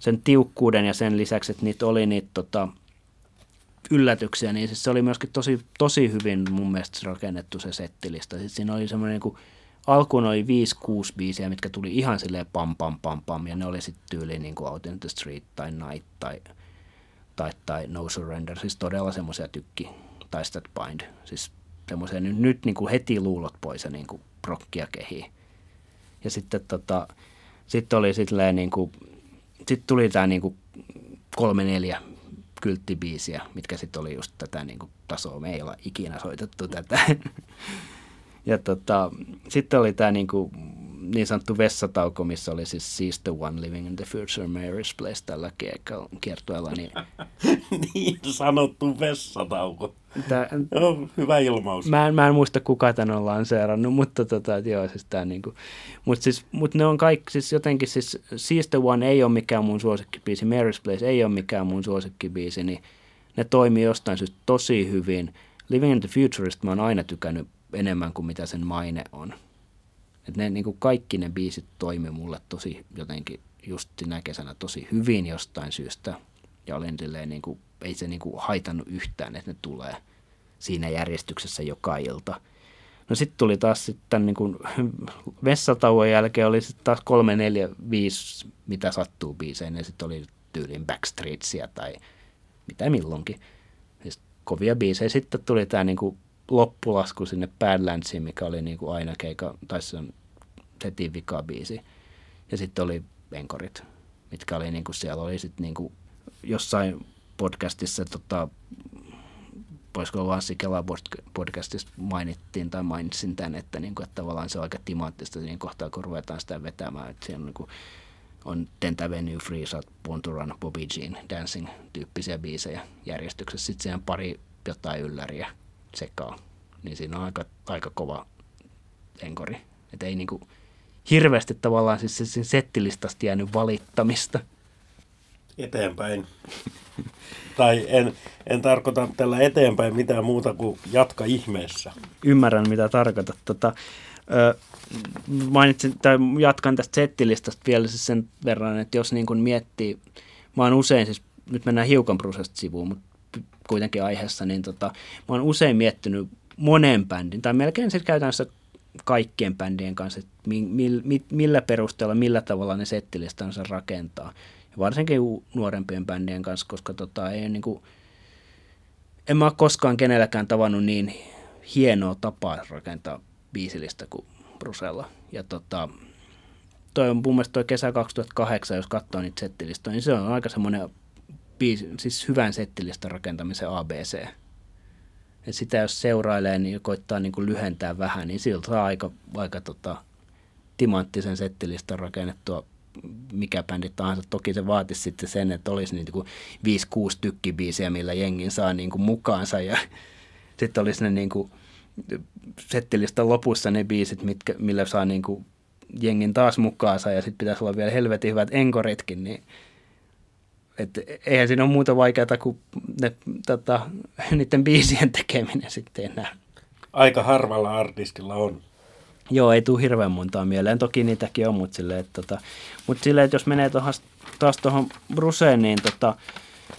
Speaker 3: Sen tiukkuuden ja sen lisäksi, että niitä oli niitä tota, yllätyksiä, niin siis se oli myöskin tosi, tosi hyvin mun mielestä rakennettu se settilista. Sitten siinä oli semmoinen niin kuin, alkuun oli 5-6 biisiä, mitkä tuli ihan silleen pam pam pam pam, ja ne oli sitten tyyliin niin kuin Out in the Street tai Night tai, tai, tai No Surrender, siis todella semmoisia tykki, tai That Bind, siis semmoisia nyt, nyt niin kuin heti luulot pois ja niin kuin rockia kehii. Ja sitten tota, sitten oli silleen niin kuin, sitten tuli tämä niin kuin kolme neljä kylttibiisiä, mitkä sitten oli just tätä niin kuin tasoa. Me ei olla ikinä soitettu tätä. <laughs> ja tota, sitten oli tämä niin, kuin, niin sanottu vessatauko, missä oli siis Seize the One Living in the Future Mary's Place tällä kiertueella. Niin <laughs>
Speaker 2: niin sanottu vessatauko.
Speaker 3: Tää,
Speaker 2: Joo, hyvä ilmaus.
Speaker 3: Mä en, mä en muista kuka tän on lanseerannut, mutta tota, joo, siis tää niinku, mut siis, mut ne on kaikki, siis jotenkin siis Seize the One ei ole mikään mun suosikkibiisi, Mary's Place ei ole mikään mun suosikkibiisi, niin ne toimii jostain syystä tosi hyvin. Living in the Futurist mä oon aina tykännyt enemmän kuin mitä sen maine on. Et ne niinku kaikki ne biisit toimi mulle tosi jotenkin just sinä kesänä tosi hyvin jostain syystä. Ja olin silleen niinku, ei se niinku haitannut yhtään, että ne tulee siinä järjestyksessä joka ilta. No sitten tuli taas sitten niin kuin <laughs> vessatauon jälkeen oli sitten taas kolme, neljä, viisi, mitä sattuu biiseen. Ja sitten oli tyylin Backstreetsia tai mitä milloinkin. Siis kovia biisejä. Sitten tuli tämä niin kuin loppulasku sinne Badlandsiin, mikä oli niin kuin aina keika, tai se on heti vikabiisi. Ja sitten oli enkorit, mitkä oli niin kuin siellä oli sitten niin kuin jossain podcastissa tota, voisiko Lanssi Kela podcastista mainittiin tai mainitsin tämän, että, niin kuin, että tavallaan se on aika timanttista siinä kohtaa, kun ruvetaan sitä vetämään. Että siellä on, niin kuin, on Tenta Venue, Free Shot, Born to Run, Bobby Jean, Dancing tyyppisiä biisejä järjestyksessä. Sitten siihen pari jotain ylläriä sekaan. Niin siinä on aika, aika kova enkori. Että ei niin kuin, hirveästi tavallaan siis sen settilistasta jäänyt valittamista.
Speaker 2: Eteenpäin. tai en, en tarkoita tällä eteenpäin mitään muuta kuin jatka ihmeessä.
Speaker 3: Ymmärrän, mitä tarkoitat. Tota, ö, mainitsin, tai jatkan tästä settilistasta vielä siis sen verran, että jos niin kuin miettii, mä oon usein, siis nyt mennään hiukan prosesta sivuun, mutta kuitenkin aiheessa, niin tota, mä oon usein miettinyt monen bändin, tai melkein siis käytännössä kaikkien bändien kanssa, että mi, mi, millä perusteella, millä tavalla ne settilistansa rakentaa. Varsinkin nuorempien bändien kanssa, koska tota, ei niin kuin, en mä ole koskaan kenelläkään tavannut niin hienoa tapaa rakentaa biisilistä kuin Brusella. Ja tota, toi on mun mielestä toi kesä 2008, jos katsoo niitä settilistoja, niin se on aika semmoinen biisi, siis hyvän settilistä rakentamisen ABC. Et sitä jos seurailee niin koittaa niin kuin lyhentää vähän, niin siltä saa aika, aika tota, timanttisen settilistä rakennettua mikä bändi tahansa. Toki se vaatisi sitten sen, että olisi niin kuin 5-6 tykkibiisiä, millä jengin saa niin kuin mukaansa ja <laughs> sitten olisi ne niin kuin settilistä lopussa ne biisit, mitkä, millä saa niin kuin jengin taas mukaansa ja sitten pitäisi olla vielä helvetin hyvät enkoritkin, niin et eihän siinä ole muuta vaikeaa kuin ne, tota, <laughs> niiden biisien tekeminen sitten enää.
Speaker 2: Aika harvalla artistilla on.
Speaker 3: Joo, ei tule hirveän montaa mieleen. Toki niitäkin on, mutta silleen, että, tota, mutta silleen, että jos menee tohon, taas tuohon Bruseen, niin tota,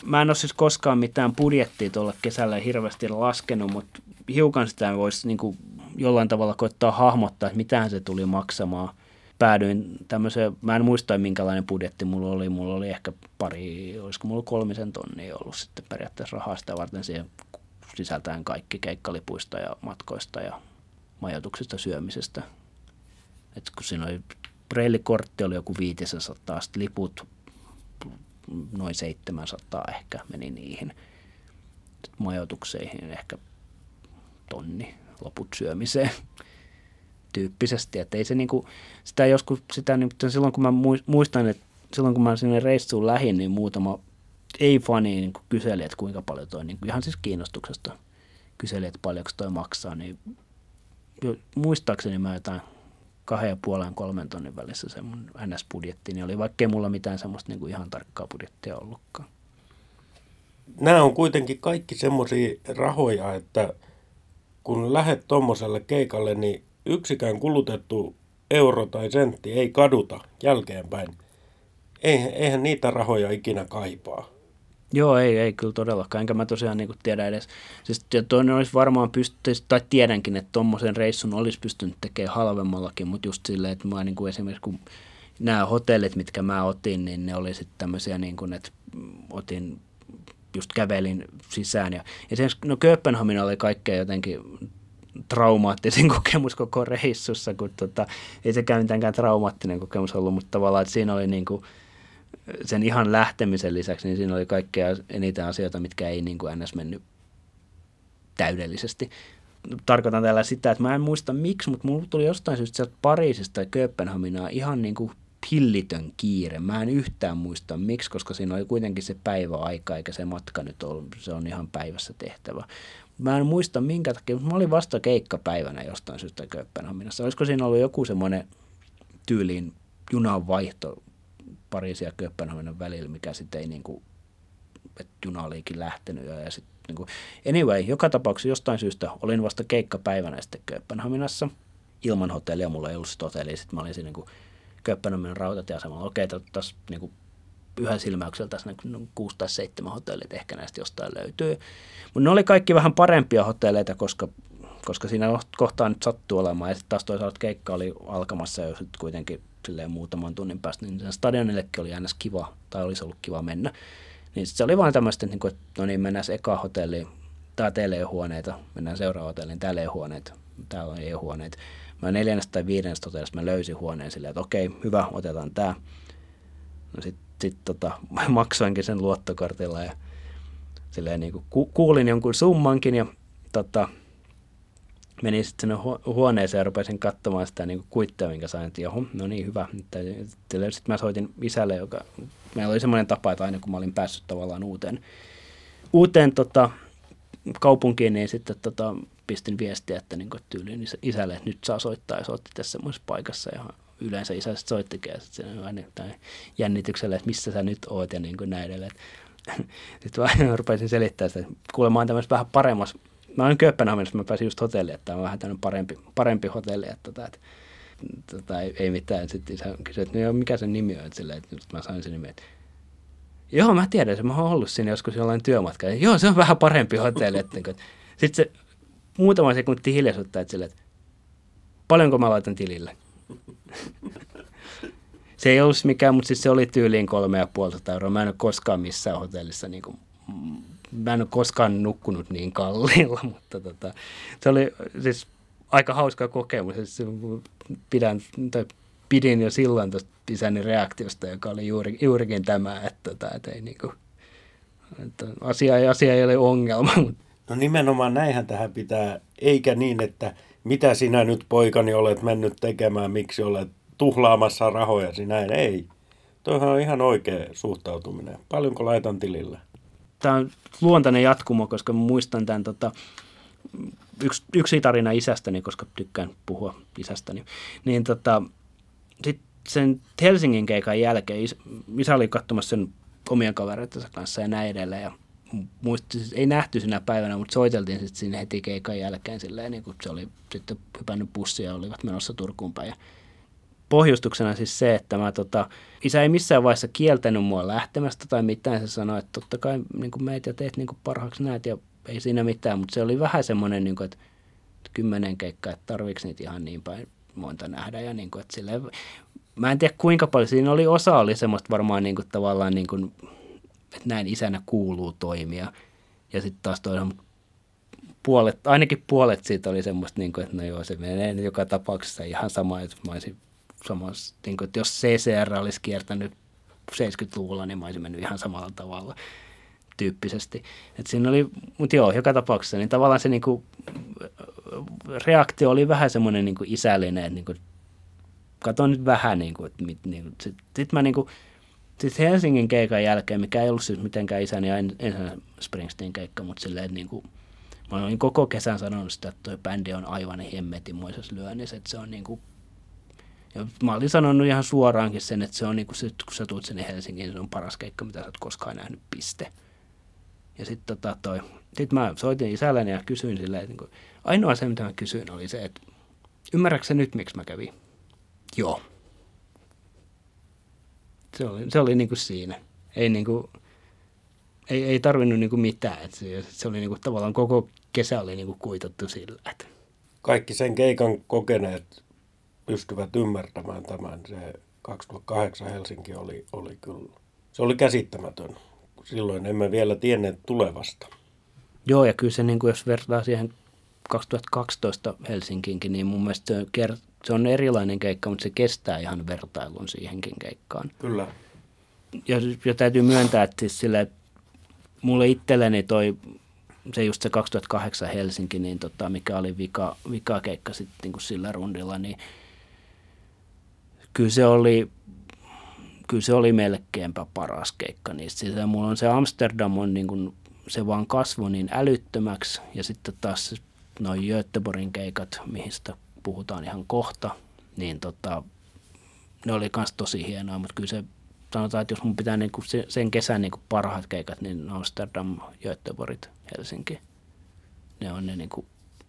Speaker 3: mä en ole siis koskaan mitään budjettia tuolla kesällä hirveästi laskenut, mutta hiukan sitä voisi niin kuin jollain tavalla koittaa hahmottaa, että mitähän se tuli maksamaan. Päädyin tämmöiseen, mä en muista minkälainen budjetti mulla oli, mulla oli ehkä pari, olisiko mulla kolmisen tonnia ollut sitten periaatteessa rahaa sitä varten siihen sisältäen kaikki keikkalipuista ja matkoista ja majoituksesta syömisestä. Et kun siinä oli preilikortti oli joku 500, sitten liput noin 700 ehkä meni niihin. Sitten majoitukseihin ehkä tonni, loput syömiseen <laughs> tyyppisesti. Että ei se niinku, sitä joskus, sitä niin, silloin kun mä muistan, että silloin kun mä sinne reissuun lähin, niin muutama ei-fani niin kyseli, että kuinka paljon toi, niin ihan siis kiinnostuksesta kyseli, että paljonko toi maksaa, niin muistaakseni mä jotain kahden ja puolen kolmen tonnin välissä se mun NS-budjetti, niin oli vaikkei mulla mitään semmoista niin kuin ihan tarkkaa budjettia ollutkaan.
Speaker 2: Nämä on kuitenkin kaikki semmoisia rahoja, että kun lähet tuommoiselle keikalle, niin yksikään kulutettu euro tai sentti ei kaduta jälkeenpäin. Eihän niitä rahoja ikinä kaipaa.
Speaker 3: Joo, ei, ei kyllä todellakaan. Enkä mä tosiaan niin tiedä edes. Siis toinen olisi varmaan pystynyt, tai tiedänkin, että tuommoisen reissun olisi pystynyt tekemään halvemmallakin, mutta just silleen, että mä niin kuin esimerkiksi kun nämä hotellit, mitkä mä otin, niin ne oli sitten tämmöisiä, niin kuin, että otin just kävelin sisään. Ja esimerkiksi no Kööpenhamina oli kaikkea jotenkin traumaattisin <laughs> kokemus koko reissussa, kun tota, ei sekään mitenkään traumaattinen kokemus ollut, mutta tavallaan, että siinä oli niin kuin, sen ihan lähtemisen lisäksi, niin siinä oli kaikkea eniten asioita, mitkä ei niin kuin ns. mennyt täydellisesti. Tarkoitan tällä sitä, että mä en muista miksi, mutta mulla tuli jostain syystä sieltä Pariisista ja Kööpenhaminaa ihan niin kuin hillitön kiire. Mä en yhtään muista miksi, koska siinä oli kuitenkin se päiväaika, eikä se matka nyt ole, se on ihan päivässä tehtävä. Mä en muista minkä takia, mutta mä olin vasta keikkapäivänä jostain syystä Kööpenhaminassa. Olisiko siinä ollut joku semmoinen tyyliin junan vaihto Pariisin ja Kööpenhaminan välillä, mikä sitten ei niin kuin, että juna olikin lähtenyt jo. Ja sit, niin kuin, anyway, joka tapauksessa jostain syystä olin vasta keikkapäivänä sitten Kööpenhaminassa. Ilman hotellia, mulla ei ollut sitä hotellia, sitten mä olin siinä niin Kööpenhaminan rautatieasemalla. Okei, tässä niin kuin, yhden silmäyksellä tässä niin kuusi tai seitsemän hotellit ehkä näistä jostain löytyy. Mutta ne oli kaikki vähän parempia hotelleita, koska, koska siinä kohtaa nyt sattuu olemaan. Ja sitten taas toisaalta keikka oli alkamassa jo sitten kuitenkin silleen muutaman tunnin päästä, niin sen stadionillekin oli aina kiva, tai olisi ollut kiva mennä. Niin se oli vain tämmöistä, että, niin no niin, mennään eka hotelliin, tää teillä ei huoneita, mennään seuraavaan hotelliin, täällä ei huoneita, täällä ei huoneita. Mä neljännestä tai viidennestä hotellista mä löysin huoneen silleen, että okei, hyvä, otetaan tämä. No sitten sit, tota, <laughs> maksoinkin sen luottokortilla ja silleen niin kuin ku, kuulin jonkun summankin ja tota, menin sitten sinne huoneeseen ja rupesin katsomaan sitä niin kuittia, minkä sain, johu, no niin, hyvä. Sitten mä soitin isälle, joka, meillä oli semmoinen tapa, että aina kun mä olin päässyt tavallaan uuteen, uuteen tota, kaupunkiin, niin sitten tota, pistin viestiä, että niin kuin, tyyliin isälle, että nyt saa soittaa, ja soitti tässä semmoisessa paikassa, ja yleensä isä sitten soittikin, ja sitten aina jännityksellä, että missä sä nyt oot, ja niin kuin näin edelleen. <laughs> Sitten vaan <laughs> rupesin selittämään sitä, että kuulemma on tämmöisessä vähän paremmassa mä olin Kööpenhaminassa, mä pääsin just hotelliin, että on vähän tämmöinen parempi, parempi hotelli, että, tota, että, että, että ei, ei mitään. Sitten isä kysyi, että no, mikä sen nimi on, että, sille, että mä sain sen nimen, että Joo, mä tiedän että Mä oon ollut siinä joskus jollain työmatkalla. Joo, se on vähän parempi hotelli. Että, että, että. Sitten se muutama sekunti hiljaisuutta, että, sille, että paljonko mä laitan tilille. <laughs> se ei ollut mikään, mutta siis se oli tyyliin kolme ja puolta euroa. Mä en ole koskaan missään hotellissa niin kuin mä en ole koskaan nukkunut niin kalliilla, <laughs> mutta tota, se oli siis aika hauska kokemus. Siis pidän, tai pidin jo silloin tuosta isäni reaktiosta, joka oli juuri, juurikin tämä, että, tota, että ei niinku, Että asia, ei, asia ei ole ongelma. <laughs>
Speaker 2: No nimenomaan näinhän tähän pitää, eikä niin, että mitä sinä nyt poikani olet mennyt tekemään, miksi olet tuhlaamassa rahoja näin. Ei. Toihan on ihan oikea suhtautuminen. Paljonko laitan tilille?
Speaker 3: Tämä on luontainen jatkumo, koska muistan tämän tota, yksi, yksi tarina isästäni, koska tykkään puhua isästäni. Niin tota, sitten sen Helsingin keikan jälkeen is, isä oli katsomassa sen omien kavereittensa kanssa ja näin edelleen. Ja muisti, siis ei nähty sinä päivänä, mutta soiteltiin sitten sinne heti keikan jälkeen silleen, niin kun se oli sitten hypännyt bussia ja olivat menossa Turkuun päin. Ja pohjustuksena siis se, että mä, tota, isä ei missään vaiheessa kieltänyt mua lähtemästä tai mitään. Se sanoi, että totta kai niin kuin meet ja teet niin kuin parhaaksi näet ja ei siinä mitään, mutta se oli vähän semmoinen, niin kuin, että kymmenen keikkaa, että tarviiko niitä ihan niin päin monta nähdä. Ja niin kuin, että silleen, mä en tiedä kuinka paljon, siinä oli osa oli semmoista varmaan niin kuin, tavallaan, niin kuin, että näin isänä kuuluu toimia. Ja sitten taas toinen puolet, ainakin puolet siitä oli semmoista, niin kuin, että no joo, se menee joka tapauksessa ihan sama, että mä olisin samassa, niin kuin, että jos CCR olisi kiertänyt 70-luvulla, niin mä olisin mennyt ihan samalla tavalla tyyppisesti. Et siinä oli, mutta joo, joka tapauksessa, niin tavallaan se niin kuin, reaktio oli vähän semmoinen niin isällinen, että niin kuin, katon nyt vähän, niin kuin, että mit, niin sitten sit mä niin kuin, sit Helsingin keikan jälkeen, mikä ei ollut siis mitenkään isäni ensin Springsteen keikka, mutta silleen, niin kuin, mä olin koko kesän sanonut sitä, että toi bändi on aivan hemmetimoisessa lyönnissä, että se on niin kuin, ja mä olin sanonut ihan suoraankin sen, että se on niin kuin kun sä tuut sinne Helsinkiin, se on paras keikka, mitä sä oot koskaan nähnyt, piste. Ja sitten tota toi, sit mä soitin isälleni ja kysyin silleen, että niin ainoa se, mitä mä kysyin, oli se, että ymmärrätkö nyt, miksi mä kävin? Joo. Se oli, se oli niin kuin siinä. Ei, niin kuin, ei, ei tarvinnut niin kuin mitään. Et se, se oli niin kuin, tavallaan koko kesä oli niin kuin kuitattu sillä. Että.
Speaker 2: Kaikki sen keikan kokeneet pystyvät ymmärtämään tämän. Se 2008 Helsinki oli, oli kyllä, se oli käsittämätön. Silloin emme vielä tienneet tulevasta.
Speaker 3: Joo, ja kyllä se, niin kuin jos vertaa siihen 2012 Helsinkiinkin, niin mun mielestä se, kert- se on erilainen keikka, mutta se kestää ihan vertailun siihenkin keikkaan.
Speaker 2: Kyllä.
Speaker 3: Ja, ja täytyy myöntää, että siis sille, että mulle itselleni toi se just se 2008 Helsinki, niin tota, mikä oli vika, vika keikka sitten niin kuin sillä rundilla, niin kyllä se oli, kyllä se oli melkeinpä paras keikka niistä. Siis mulla on se Amsterdam on niin kuin, se vaan kasvoi niin älyttömäksi ja sitten taas noin Göteborgin keikat, mistä puhutaan ihan kohta, niin tota, ne oli myös tosi hienoa, mutta kyllä se sanotaan, että jos mun pitää niin kuin sen kesän niin kuin parhaat keikat, niin Amsterdam, Göteborgit, Helsinki, ne on ne, niin kuin,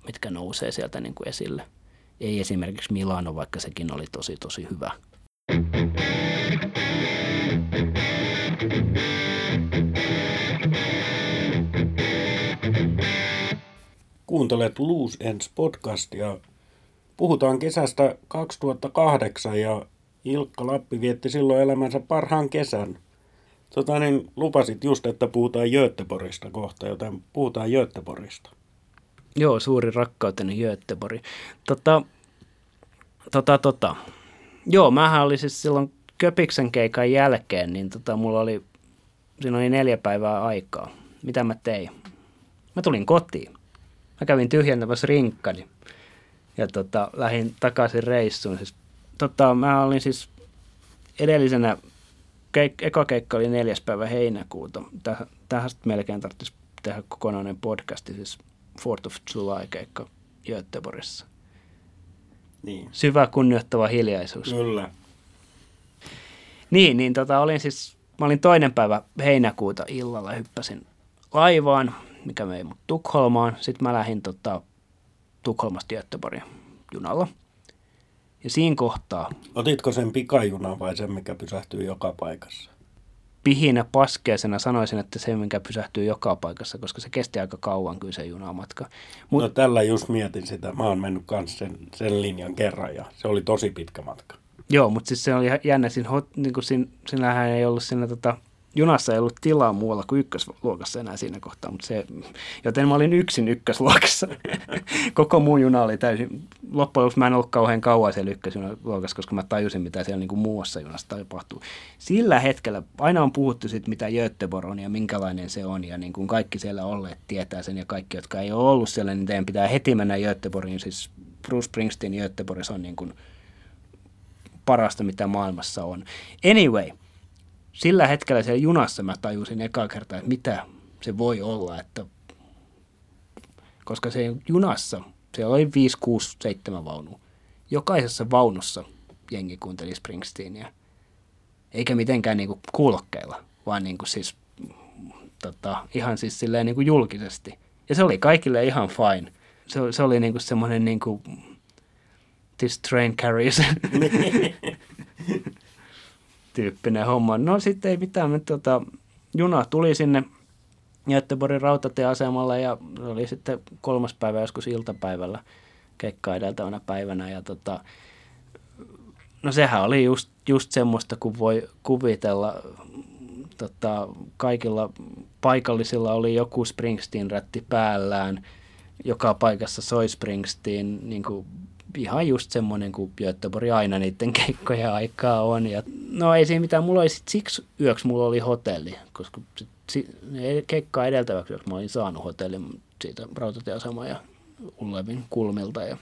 Speaker 3: mitkä nousee sieltä niin kuin esille. Ei esimerkiksi Milano, vaikka sekin oli tosi tosi hyvä.
Speaker 2: Kuuntelet Loose Ends podcastia. Puhutaan kesästä 2008 ja Ilkka Lappi vietti silloin elämänsä parhaan kesän. Tota niin, lupasit just, että puhutaan Göteborgista kohta, joten puhutaan Göteborgista.
Speaker 3: Joo, suuri rakkauteni Göteborg. Tota, tota, tota. Joo, mähän oli siis silloin Köpiksen keikan jälkeen, niin tota, mulla oli, siinä oli neljä päivää aikaa. Mitä mä tein? Mä tulin kotiin. Mä kävin tyhjentämässä rinkkani ja tota, lähdin takaisin reissuun. Siis, tota, mä olin siis edellisenä, keik- eka keikka oli neljäs päivä heinäkuuta. Täh, tähän melkein tarvitsisi tehdä kokonainen podcasti, siis Fourth of July-keikka Göteborgissa.
Speaker 2: Niin.
Speaker 3: Syvä kunnioittava hiljaisuus.
Speaker 2: Kyllä.
Speaker 3: Niin, niin tota, olin siis, mä olin toinen päivä heinäkuuta illalla, hyppäsin laivaan, mikä vei mut Tukholmaan. Sitten mä lähdin tota, Tukholmasta Göteborgin junalla. Ja siinä kohtaa...
Speaker 2: Otitko sen pikajunan vai sen, mikä pysähtyy joka paikassa?
Speaker 3: Pihinä paskeasena sanoisin, että se, mikä pysähtyy joka paikassa, koska se kesti aika kauan kyllä se junamatka.
Speaker 2: Mut... No tällä just mietin sitä. Mä oon mennyt kanssa sen, sen linjan kerran ja se oli tosi pitkä matka.
Speaker 3: Joo, mutta siis se oli jännä. Siinä, hot, niin kuin siinä, siinähän ei ollut siinä tota, junassa ei ollut tilaa muualla kuin ykkösluokassa enää siinä kohtaa, mutta se, joten mä olin yksin ykkösluokassa. <laughs> Koko muu juna oli täysin, loppujen lopuksi mä en ollut kauhean kauan siellä ykkösluokassa, koska mä tajusin, mitä siellä niin kuin muussa junassa tapahtuu. Sillä hetkellä aina on puhuttu siitä, mitä Göteborg on ja minkälainen se on, ja niin kuin kaikki siellä olleet tietää sen, ja kaikki, jotka ei ole ollut siellä, niin teidän pitää heti mennä Göteborgiin, siis Bruce Springsteen Göteborgissa on niin kuin parasta, mitä maailmassa on. Anyway, sillä hetkellä siellä junassa mä tajusin eka kertaa, että mitä se voi olla, että koska se junassa, siellä oli 5, 6, 7 vaunua. Jokaisessa vaunussa jengi kuunteli Springsteenia. Eikä mitenkään niinku kuulokkeilla, vaan niinku siis tota, ihan siis silleen niinku julkisesti. Ja se oli kaikille ihan fine. Se, se oli niinku semmoinen niinku, this train carries <laughs> <laughs> tyyppinen homma. No sitten ei mitään, me, tota, juna tuli sinne Göteborgin rautatieasemalle ja oli sitten kolmas päivä joskus iltapäivällä keikkaa edeltävänä päivänä ja tota, no sehän oli just, just semmoista, kun voi kuvitella, tota, kaikilla paikallisilla oli joku Springsteen-rätti päällään, joka paikassa soi Springsteen, niin kuin ihan just semmoinen kuin Göteborg aina niiden keikkojen aikaa on. Ja, no ei siinä mitään, mulla oli sit siksi yöksi mulla oli hotelli, koska keikkaa edeltäväksi yöksi mä olin saanut hotellin siitä rautatieaseman ja Ullevin kulmilta ja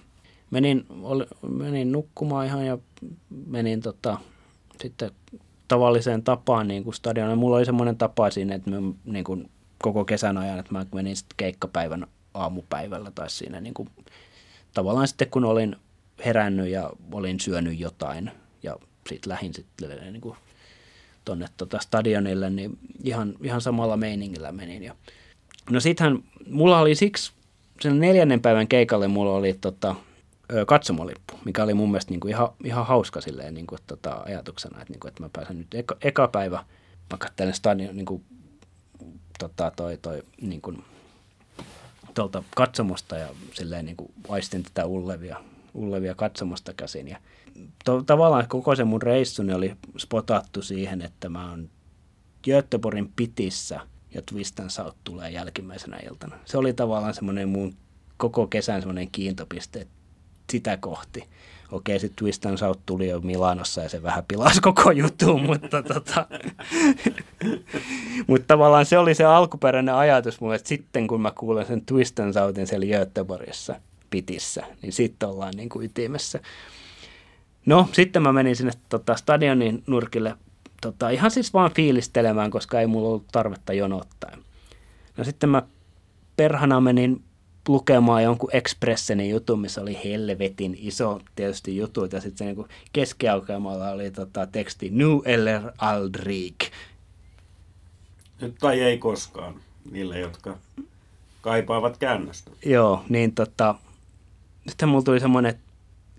Speaker 3: menin, oli, menin nukkumaan ihan ja menin tota, sitten tavalliseen tapaan niin kuin stadionille. Mulla oli semmoinen tapa siinä, että mä, niin kuin koko kesän ajan, että mä menin sitten keikkapäivän aamupäivällä tai siinä niin kuin tavallaan sitten kun olin herännyt ja olin syönyt jotain ja sitten lähin sitten niin kuin tonne tota stadionille, niin ihan, ihan samalla meiningillä menin. Ja, no sittenhän mulla oli siksi, sen neljännen päivän keikalle mulla oli tota, katsomolippu, mikä oli mun mielestä niin kuin ihan, ihan hauska silleen, niin kuin, tota, ajatuksena, että, niin kuin, että mä pääsen nyt eka, eka päivä, mä katselen stadion, niin kuin, tota, toi, toi, niin kuin, tuolta katsomosta ja silleen niin kuin aistin tätä ullevia, ullevia katsomosta käsin. Ja to, tavallaan koko se mun reissuni oli spotattu siihen, että mä oon Göteborgin pitissä ja Twist and South tulee jälkimmäisenä iltana. Se oli tavallaan semmoinen mun koko kesän semmoinen kiintopiste sitä kohti okei, sitten Twist and South tuli jo Milanossa ja se vähän pilasi koko jutun, <laughs> mutta tota, mutta tavallaan se oli se alkuperäinen ajatus mulle, että sitten kun mä kuulen sen Twist and Southin siellä Göteborgissa pitissä, niin sitten ollaan niin kuin ytimessä. No, sitten mä menin sinne tota, stadionin nurkille tota, ihan siis vaan fiilistelemään, koska ei mulla ollut tarvetta jonottaa. No sitten mä perhana menin lukemaan jonkun Expressenin jutun, missä oli helvetin iso tietysti juttu, ja sitten se niin keskiaukeamalla oli tota, teksti Nu eller aldrig.
Speaker 2: Nyt tai ei koskaan, niille, jotka kaipaavat käännöstä.
Speaker 3: Joo, niin tota, sitten mulla tuli semmoinen, että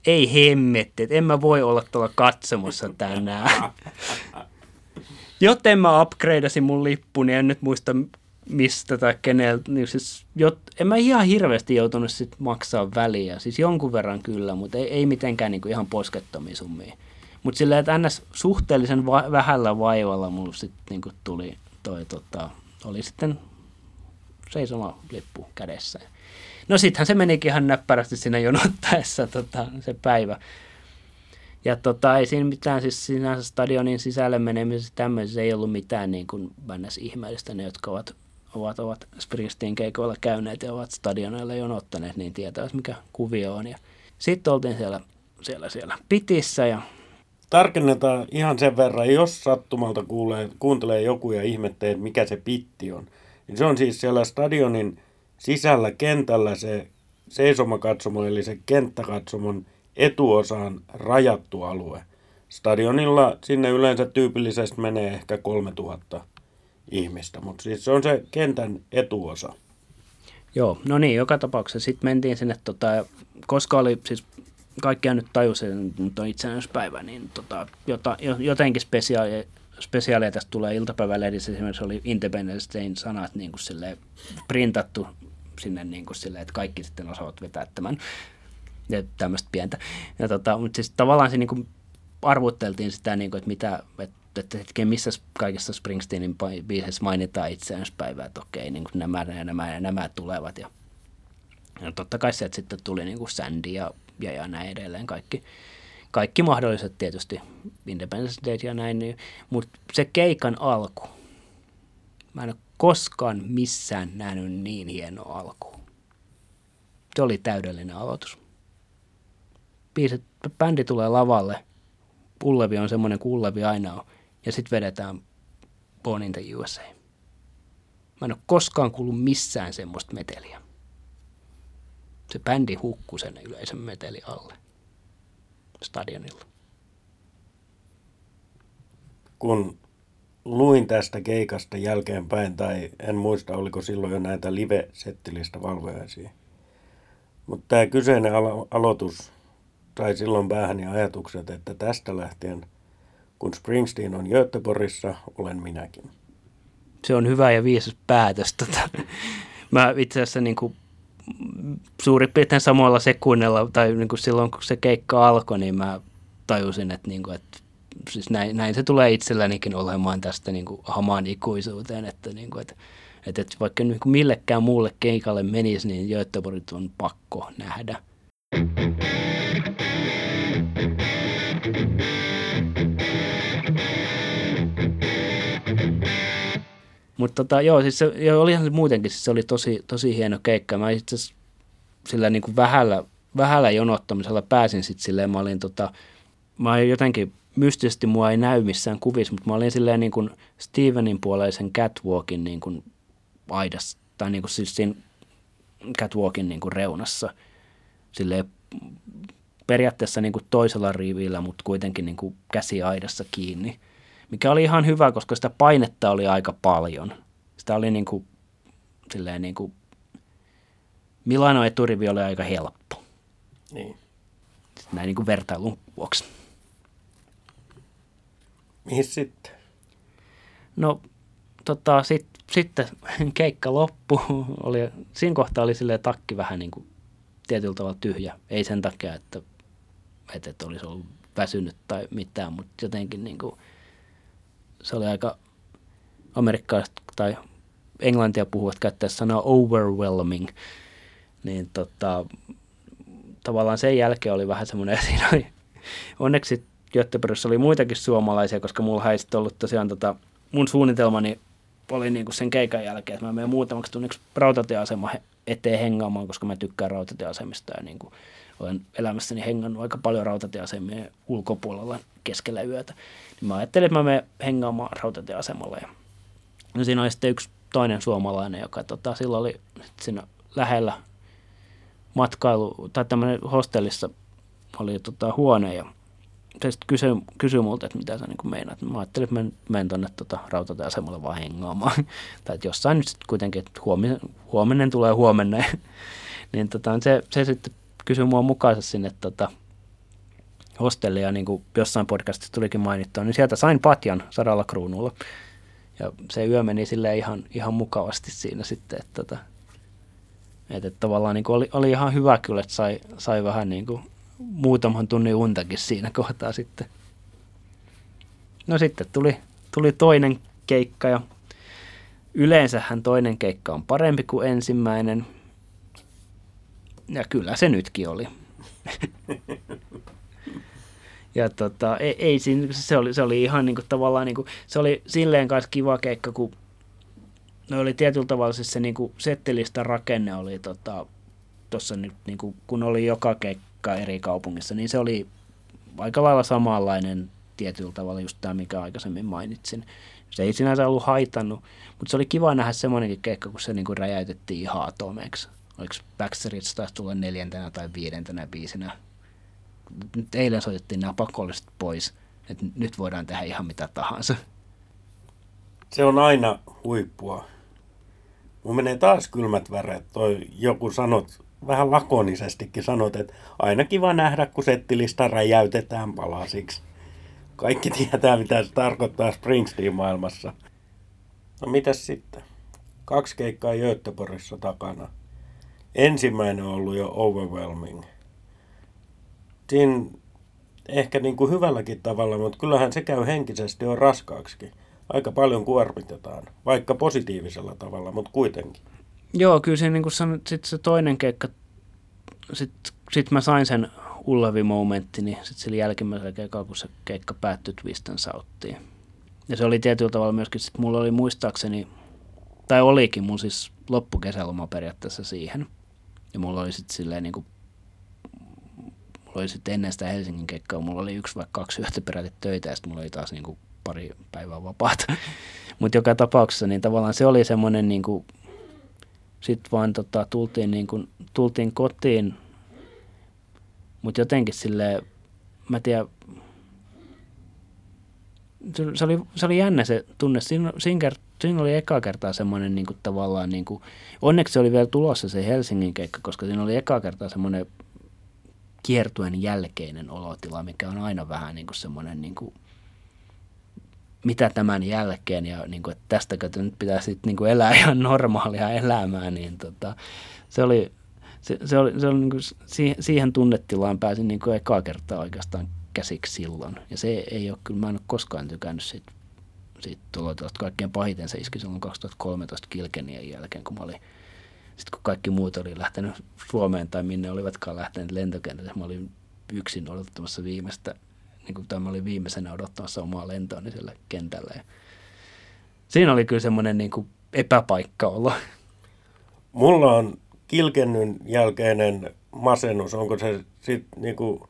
Speaker 3: ei hemmetti, että en mä voi olla tuolla katsomossa tänään. <laughs> Joten mä upgradeasin mun lippuni, en nyt muista mistä tai keneltä, niin siis, jot, en mä ihan hirveästi joutunut sit maksaa väliä, siis jonkun verran kyllä, mutta ei, ei mitenkään niin kuin ihan poskettomia summia. Mutta silleen, että ns. suhteellisen va- vähällä vaivalla mulla sitten niin tuli toi, tota, oli sitten seisoma lippu kädessä. No sittenhän se menikin ihan näppärästi siinä jonottaessa tota, se päivä. Ja tota, ei siinä mitään, siis sinänsä stadionin sisälle menemisessä tämmöisessä ei ollut mitään niin kuin ihmeellistä, ne jotka ovat ovat, ovat Springsteen keikoilla käyneet ja ovat stadioneilla jonottaneet, niin tietävät mikä kuvio on. Ja sitten oltiin siellä, siellä, siellä pitissä ja
Speaker 2: Tarkennetaan ihan sen verran, jos sattumalta kuulee, kuuntelee joku ja ihmettelee, mikä se pitti on. Niin se on siis siellä stadionin sisällä kentällä se seisomakatsomo, eli se kenttäkatsomon etuosaan rajattu alue. Stadionilla sinne yleensä tyypillisesti menee ehkä 3000 ihmistä, mutta siis se on se kentän etuosa.
Speaker 3: Joo, no niin, joka tapauksessa sitten mentiin sinne, tota, koska oli siis kaikkia nyt tajusi, että nyt on itsenäisyyspäivä, niin tota, jota, jotenkin spesiaalia, spesiaalia tästä tulee iltapäivälehdissä, esimerkiksi oli Independence Dayn sanat niin kuin printattu sinne niin kuin silleen, että kaikki sitten osaavat vetää tämän ja tämmöistä pientä. Ja tota, mutta siis tavallaan se niin kuin arvutteltiin sitä, niin kuin, että mitä, että, että hetken, missä kaikissa Springsteenin biisissä mainitaan itsenäispäivää, että okei, niin kuin nämä nämä nämä tulevat. Ja, ja totta kai se, että sitten tuli niin kuin Sandy ja, ja, ja näin edelleen kaikki, kaikki mahdolliset tietysti, Independence Day ja näin, niin, mutta se keikan alku, mä en ole koskaan missään nähnyt niin hieno alku. Se oli täydellinen aloitus. Biisit, bändi tulee lavalle, Ullevi on semmoinen kuin Ullevi aina on, ja sitten vedetään Born in the USA. Mä en ole koskaan kuullut missään semmoista meteliä. Se bändi hukkui sen yleisen meteli alle stadionilla.
Speaker 2: Kun luin tästä keikasta jälkeenpäin, tai en muista, oliko silloin jo näitä live-settilistä valvojaisia. Mutta tämä kyseinen alo- aloitus sai silloin päähän ajatukset, että tästä lähtien, kun Springsteen on Göteborgissa, olen minäkin.
Speaker 3: Se on hyvä ja viisas päätös. Tota. Mä itse asiassa niin kuin suurin piirtein samoilla sekunnilla, tai niin kuin silloin kun se keikka alkoi, niin mä tajusin, että, niin kuin, että siis näin, näin se tulee itsellänikin olemaan tästä niin kuin hamaan ikuisuuteen, että, niin kuin, että, että, että vaikka niin kuin millekään muulle keikalle menisi, niin Göteborg on pakko nähdä. Mutta tota, joo, siis se, joo, olihan se muutenkin, siis se oli tosi, tosi hieno keikka. Mä itse sillä niin kuin vähällä, vähällä jonottamisella pääsin sitten silleen, mä olin tota, mä jotenkin mystisesti mua ei näy missään kuvissa, mutta mä olin silleen niin kuin Stevenin puoleisen catwalkin niin kuin aidassa, tai niin kuin siis siinä catwalkin niin kuin reunassa, silleen periaatteessa niin kuin toisella rivillä, mutta kuitenkin niin kuin käsi aidassa kiinni, mikä oli ihan hyvä, koska sitä painetta oli aika paljon. Sitä oli niin kuin, silleen niin kuin, Milano eturivi oli aika helppo.
Speaker 2: Niin.
Speaker 3: Näin niin kuin vertailun vuoksi.
Speaker 2: Mihin sitten?
Speaker 3: No, tota, sit, sitten <laughs> keikka loppu. Oli, siinä kohtaa oli sille takki vähän niin kuin tietyllä tavalla tyhjä. Ei sen takia, että, että, että olisi ollut väsynyt tai mitään, mutta jotenkin niin kuin, se oli aika amerikkalaiset tai englantia puhuvat käyttää sanaa overwhelming. Niin tota, tavallaan sen jälkeen oli vähän semmoinen, siinä oli, onneksi Göteborgissa oli muitakin suomalaisia, koska mulla ei sitten ollut tosiaan tota, mun suunnitelmani oli niinku sen keikan jälkeen, että mä menen muutamaksi tunniksi rautatieasema eteen hengaamaan, koska mä tykkään rautatieasemista ja niinku olen elämässäni hengannut aika paljon rautatieasemien ulkopuolella keskellä yötä. Niin mä ajattelin, että mä menen hengaamaan rautatieasemalle. Ja no siinä oli sitten yksi toinen suomalainen, joka tota, silloin oli siinä lähellä matkailu, tai tämmöinen hostellissa oli tota, huone ja se sitten kysyi, kysyi multa, että mitä sä niin meinaat. Mä ajattelin, että menen, menen tuonne tota, rautatieasemalle vaan hengaamaan. <laughs> tai että jossain nyt sitten kuitenkin, että huominen tulee huomenna. <laughs> niin tota, se, se sitten kysyi mua mukaansa sinne tota, hostellia, niin kuin jossain podcastissa tulikin mainittua, niin sieltä sain patjan sadalla kruunulla. Ja se yö meni sille ihan, ihan mukavasti siinä sitten, että, tota, että, että tavallaan niin kuin oli, oli ihan hyvä kyllä, että sai, sai vähän niin kuin muutaman tunnin untakin siinä <laughs> kohtaa sitten. No sitten tuli, tuli toinen keikka ja yleensähän toinen keikka on parempi kuin ensimmäinen. Ja kyllä se nytkin oli. ja tota, ei, ei siinä, se oli, se oli ihan niin kuin, tavallaan, niin kuin, se oli silleen kanssa kiva keikka, kun no oli tietyllä tavalla siis se niin kuin settelistä rakenne oli tota, tuossa nyt, niin kuin, kun oli joka keikka eri kaupungissa, niin se oli aika lailla samanlainen tietyllä tavalla just tämä, mikä aikaisemmin mainitsin. Se ei sinänsä ollut haitannut, mutta se oli kiva nähdä semmoinenkin keikka, kun se niinku räjäytettiin ihan atomeksi. Oliko Backstreet taas tulla neljäntenä tai viidentenä biisinä. Nyt eilen soitettiin nämä pakolliset pois, että nyt voidaan tehdä ihan mitä tahansa.
Speaker 2: Se on aina huippua. Mun menee taas kylmät väreet. Toi joku sanot vähän lakonisestikin sanot, että aina kiva nähdä, kun settilista räjäytetään palasiksi. Kaikki tietää, mitä se tarkoittaa Springsteen-maailmassa. No mitäs sitten? Kaksi keikkaa Göteborgissa takana. Ensimmäinen on ollut jo overwhelming. Siinä ehkä niin kuin hyvälläkin tavalla, mutta kyllähän se käy henkisesti on raskaaksikin. Aika paljon kuormitetaan, vaikka positiivisella tavalla, mutta kuitenkin.
Speaker 3: Joo, kyllä se, niin kuin sanot, sit se toinen keikka, sitten sit mä sain sen Ullavi-momentti, niin sitten sillä jälkimmäisellä keikalla, kun se keikka päättyi Twist and Southiin. Ja se oli tietyllä tavalla myöskin, että mulla oli muistaakseni, tai olikin mun siis loppukesäloma periaatteessa siihen. Ja mulla oli sitten silleen niin kuin, mulla oli sitten ennen sitä Helsingin keikkaa, mulla oli yksi vai kaksi yhtä peräti töitä ja sitten mulla oli taas niin kuin pari päivää vapaata. <laughs> Mutta joka tapauksessa niin tavallaan se oli semmoinen niin kuin, sitten vaan tota, tultiin, niin kuin, tultiin kotiin, mutta jotenkin sille mä tiedän, se, oli, se oli jännä se tunne. Siinä, siinä, siinä oli eka kertaa semmoinen niin kuin, tavallaan, niin kuin, onneksi se oli vielä tulossa se Helsingin keikka, koska siinä oli eka kertaa semmoinen kiertuen jälkeinen olotila, mikä on aina vähän niin kuin semmoinen niin kuin, mitä tämän jälkeen ja niin kuin, että tästäkö nyt pitää sitten niin elää ihan normaalia elämää, niin tota, se oli, se, se oli, se oli niin kuin, siihen tunnetilaan pääsin niin kuin ekaa kertaa oikeastaan käsiksi silloin. Ja se ei ole, kyllä mä en ole koskaan tykännyt siitä, siitä tulotilasta. Kaikkein pahiten se iski silloin 2013 Kilkenien jälkeen, kun mä olin sitten kun kaikki muut oli lähtenyt Suomeen tai minne olivatkaan lähteneet lentokentälle, mä olin yksin odottamassa viimeistä niin kuin tämä oli viimeisenä odottamassa omaa lentoa niin sillä kentällä. Ja siinä oli kyllä semmoinen niin kuin epäpaikkaolo.
Speaker 2: Mulla on kilkennyn jälkeinen masennus, onko se sitten niin kuin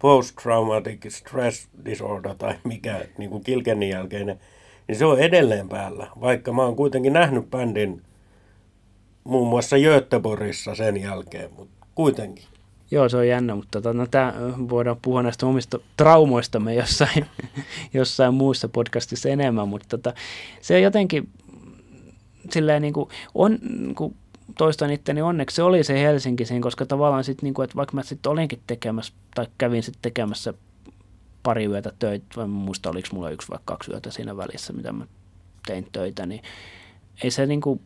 Speaker 2: post-traumatic stress disorder tai mikä niin kuin kilkennin jälkeinen, niin se on edelleen päällä, vaikka mä oon kuitenkin nähnyt bändin muun muassa Göteborgissa sen jälkeen, mutta kuitenkin.
Speaker 3: Joo, se on jännä, mutta tota, no, tää, voidaan puhua näistä omista traumoistamme jossain, <laughs> jossain muussa podcastissa enemmän, mutta tota, se jotenkin silleen niin kuin, on, kuin toistan itteni onneksi se oli se Helsinki siinä, koska tavallaan sitten, niin kuin, että vaikka mä sitten olinkin tekemässä tai kävin sitten tekemässä pari yötä töitä, vai muista oliko mulla yksi vai kaksi yötä siinä välissä, mitä mä tein töitä, niin ei se niin kuin,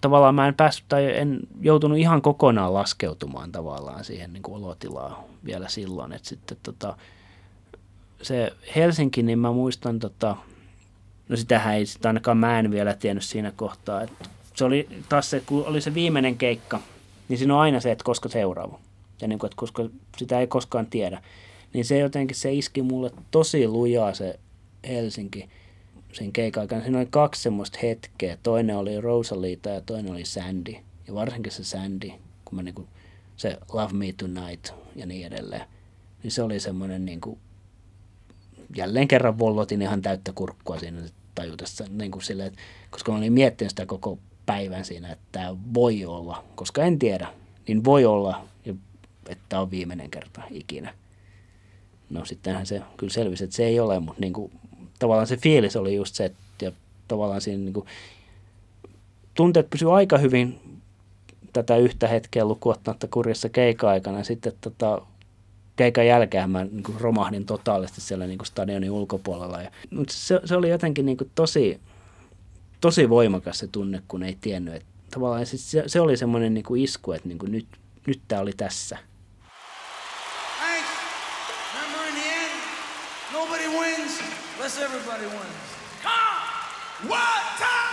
Speaker 3: tavallaan mä en päässyt tai en joutunut ihan kokonaan laskeutumaan tavallaan siihen niin kuin olotilaan vielä silloin. Että sitten tota, se Helsinki, niin mä muistan, tota, no sitähän ei sitä ainakaan mä en vielä tiennyt siinä kohtaa. Että se oli taas se, kun oli se viimeinen keikka, niin siinä on aina se, että koska seuraava. Ja niin kuin, että koska sitä ei koskaan tiedä. Niin se jotenkin se iski mulle tosi lujaa se Helsinki sen keikan aikana. Siinä oli kaksi semmoista hetkeä. Toinen oli Rosalita ja toinen oli Sandy. Ja varsinkin se Sandy, kun mä niinku, se Love Me Tonight ja niin edelleen. Niin se oli semmoinen niinku, jälleen kerran vollotin ihan täyttä kurkkua siinä tajutessa. Niin kuin silleen, että, koska mä olin miettinyt sitä koko päivän siinä, että tämä voi olla, koska en tiedä, niin voi olla, että on viimeinen kerta ikinä. No sittenhän se kyllä selvisi, että se ei ole, mutta niin kuin tavallaan se fiilis oli just se, että ja tavallaan siinä niin kuin, tunteet pysyi aika hyvin tätä yhtä hetkeä lukuottamatta kurjassa keika-aikana. Sitten tota, keikan jälkeen mä niin kuin romahdin totaalisesti siellä niin kuin stadionin ulkopuolella. Ja, mutta se, se, oli jotenkin niin kuin tosi, tosi voimakas se tunne, kun ei tiennyt. Että tavallaan se, se oli semmoinen niin kuin isku, että niin kuin nyt, nyt tämä oli tässä.
Speaker 1: Nobody wins unless everybody wins. Come! What time?